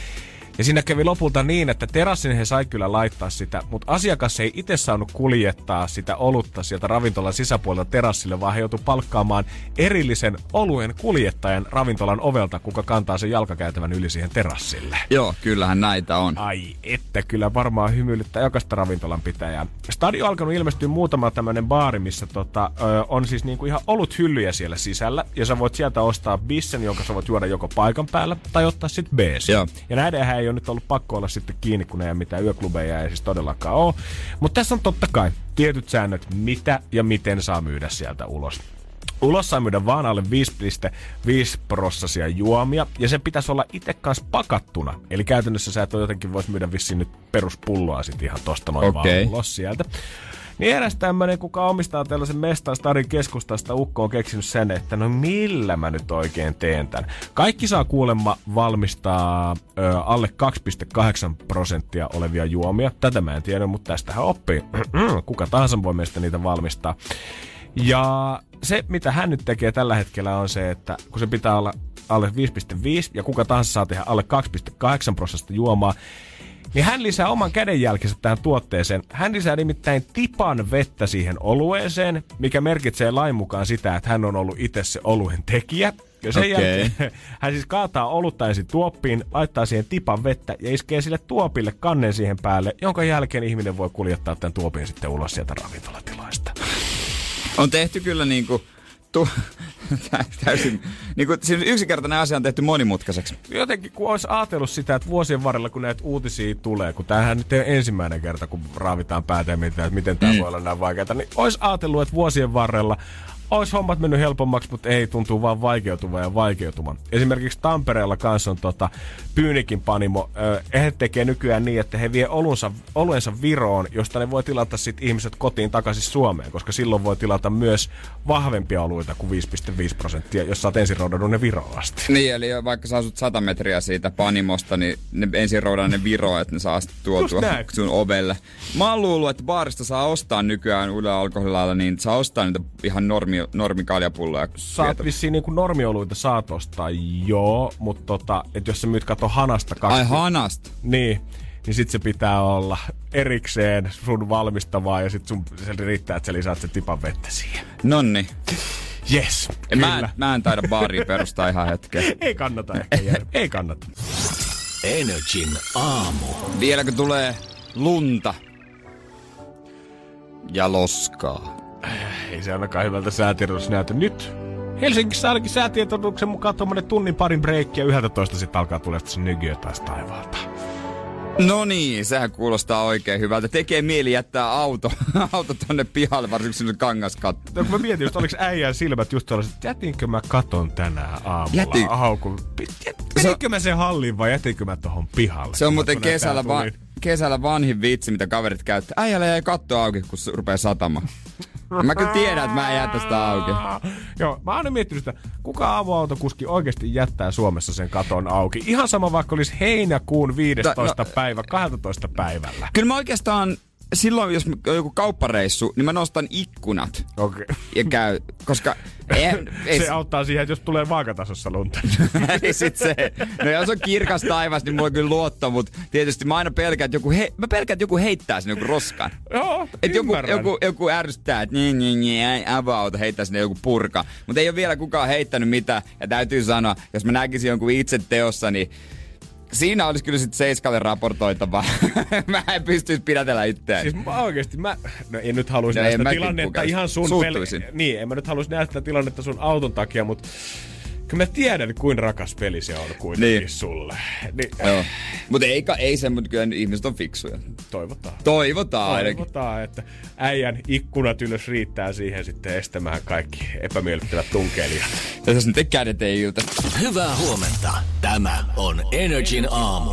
Ja siinä kävi lopulta niin, että terassin he sai kyllä laittaa sitä, mutta asiakas ei itse saanut kuljettaa sitä olutta sieltä ravintolan sisäpuolelta terassille, vaan he joutui palkkaamaan erillisen oluen kuljettajan ravintolan ovelta, kuka kantaa sen jalkakäytävän yli siihen terassille. Joo, kyllähän näitä on. Ai että kyllä varmaan hymyilyttää jokaista ravintolan pitäjää. Stadio alkanut ilmestyä muutama tämmönen baari, missä tota, ö, on siis niinku ihan olut hyllyjä siellä sisällä. Ja sä voit sieltä ostaa bissen, jonka sä voit juoda joko paikan päällä tai ottaa sit beesi. Joo. Ja näidenhän ei ole nyt ollut pakko olla sitten kiinni, kun ei mitään yöklubeja ei siis todellakaan ole. Mutta tässä on totta kai tietyt säännöt, mitä ja miten saa myydä sieltä ulos. Ulos saa myydä vaan alle 5,5 prossasia juomia, ja se pitäisi olla itse kanssa pakattuna. Eli käytännössä sä et jotenkin vois myydä vissiin nyt peruspulloa sit ihan tosta noin Okei. vaan ulos sieltä. Niin eräs tämmönen, kuka omistaa tällaisen mestan Starin keskustasta, Ukko on keksinyt sen, että no millä mä nyt oikein teen tän. Kaikki saa kuulemma valmistaa ö, alle 2,8 prosenttia olevia juomia. Tätä mä en tiedä, mutta tästähän oppii. kuka tahansa voi meistä niitä valmistaa. Ja se, mitä hän nyt tekee tällä hetkellä on se, että kun se pitää olla alle 5,5 ja kuka tahansa saa tehdä alle 2,8 prosenttia juomaa, niin hän lisää oman kädenjälkensä tähän tuotteeseen. Hän lisää nimittäin tipan vettä siihen olueeseen, mikä merkitsee lain mukaan sitä, että hän on ollut itse se oluen tekijä. Ja sen Okei. jälkeen hän siis kaataa olutta ensin tuoppiin, laittaa siihen tipan vettä ja iskee sille tuopille kannen siihen päälle, jonka jälkeen ihminen voi kuljettaa tämän tuopin sitten ulos sieltä ravintolatiloista. On tehty kyllä niinku... Tu- tä- täysin... Niinku, siis yksinkertainen asia on tehty monimutkaiseksi. Jotenkin kun olisi ajatellut sitä, että vuosien varrella kun näitä uutisia tulee, kun tämähän nyt ei ensimmäinen kerta, kun raavitaan päätä ja mietitään, että miten tämä mm. voi olla näin vaikeaa, niin olisi ajatellut, että vuosien varrella olisi hommat mennyt helpommaksi, mutta ei tuntuu vaan vaikeutuvan ja vaikeutuman. Esimerkiksi Tampereella kanssa on tota, Pyynikin panimo. Ö, he tekee nykyään niin, että he vie olunsa, oluensa Viroon, josta ne voi tilata sit ihmiset kotiin takaisin Suomeen, koska silloin voi tilata myös vahvempia oluita kuin 5,5 prosenttia, jos sä oot ensin roudannut ne Viroon asti. Niin, eli vaikka sä asut 100 metriä siitä panimosta, niin ne ensin roudaan ne Viroon, että ne saa tuotua sun ovelle. Mä oon luullut, että baarista saa ostaa nykyään uudella alkoholilailla, niin saa ostaa niitä ihan normi, normikaljapulloja. Saat vissiin niinku normioluita saat ostaa, joo, mutta tota, et jos sä myyt kato hanasta kaksi... Ai hanasta. Niin, niin sit se pitää olla erikseen sun valmistavaa ja sit sun se riittää, että sä lisäät sen tipan vettä siihen. Nonni. Yes, Mä, kyllä. en- mä en taida baaria perustaa ihan hetken. Ei kannata ehkä jäädä. Ei kannata. Energin aamu. Vielä kun tulee lunta ja loskaa. Ei se ainakaan hyvältä säätiedotus näytä. Nyt Helsingissä ainakin säätiedotuksen mukaan tuommoinen tunnin parin breikki ja 11 sitten alkaa tulla se nykyä taas taivaalta. No niin, sehän kuulostaa oikein hyvältä. Tekee mieli jättää auto, auto tonne pihalle, varsinkin sinne kangaskatto. No, kun mä mietin just, oliko äijän silmät just tällaiset, että jätinkö mä katon tänään aamulla Jätin. aukun. Meninkö mä sen hallin vai jätinkö mä tohon pihalle? Se on muuten kesällä, va- kesällä vanhin vitsi, mitä kaverit käyttää. Äijällä jäi katto auki, kun se rupeaa satamaan. Mä kyllä tiedän, että mä en jätä sitä auki. Joo, mä oon aina miettinyt sitä, kuka avoautokuski oikeasti jättää Suomessa sen katon auki. Ihan sama vaikka olisi heinäkuun 15. No, päivä, 12. päivällä. Kyllä mä oikeastaan silloin, jos on joku kauppareissu, niin mä nostan ikkunat Okei. ja käy, koska ei, ei, Se auttaa siihen, että jos tulee vaakatasossa lunta. Ei sit se. No jos on kirkas taivas, niin mulla on kyllä luotto, mutta tietysti mä aina pelkään, että joku, he, mä pelkään, että joku heittää sinne joku roskan. Joo, Et joku, joku, joku ärsyttää, että niin, niin, niin, avauta, heittää sinne joku purka. Mutta ei ole vielä kukaan heittänyt mitään. Ja täytyy sanoa, jos mä näkisin jonkun itse teossa, niin siinä olisi kyllä sitten Seiskalle raportoitava. mä en pystyisi pidätellä itseäni. Siis mä oikeesti, mä, no en nyt haluaisi No nähdä tilannetta ihan sun Suuttuisin. Niin, en mä nyt haluaisi nähdä tilannetta sun auton takia, mutta kyllä mä tiedän, kuinka rakas peli se on kuitenkin Niin. sulle. Niin, Joo. Mutta ei, ka- ei se, mutta kyllä ihmiset on fiksuja. toivotaan. Toivotaan ainakin. Toivotaan, että äijän ikkunat ylös riittää siihen sitten estämään kaikki epämiellyttävät tunkeilijat. Tässä nyt kädet ei yltä. Hyvää huomenta. Tämä on Energin aamu.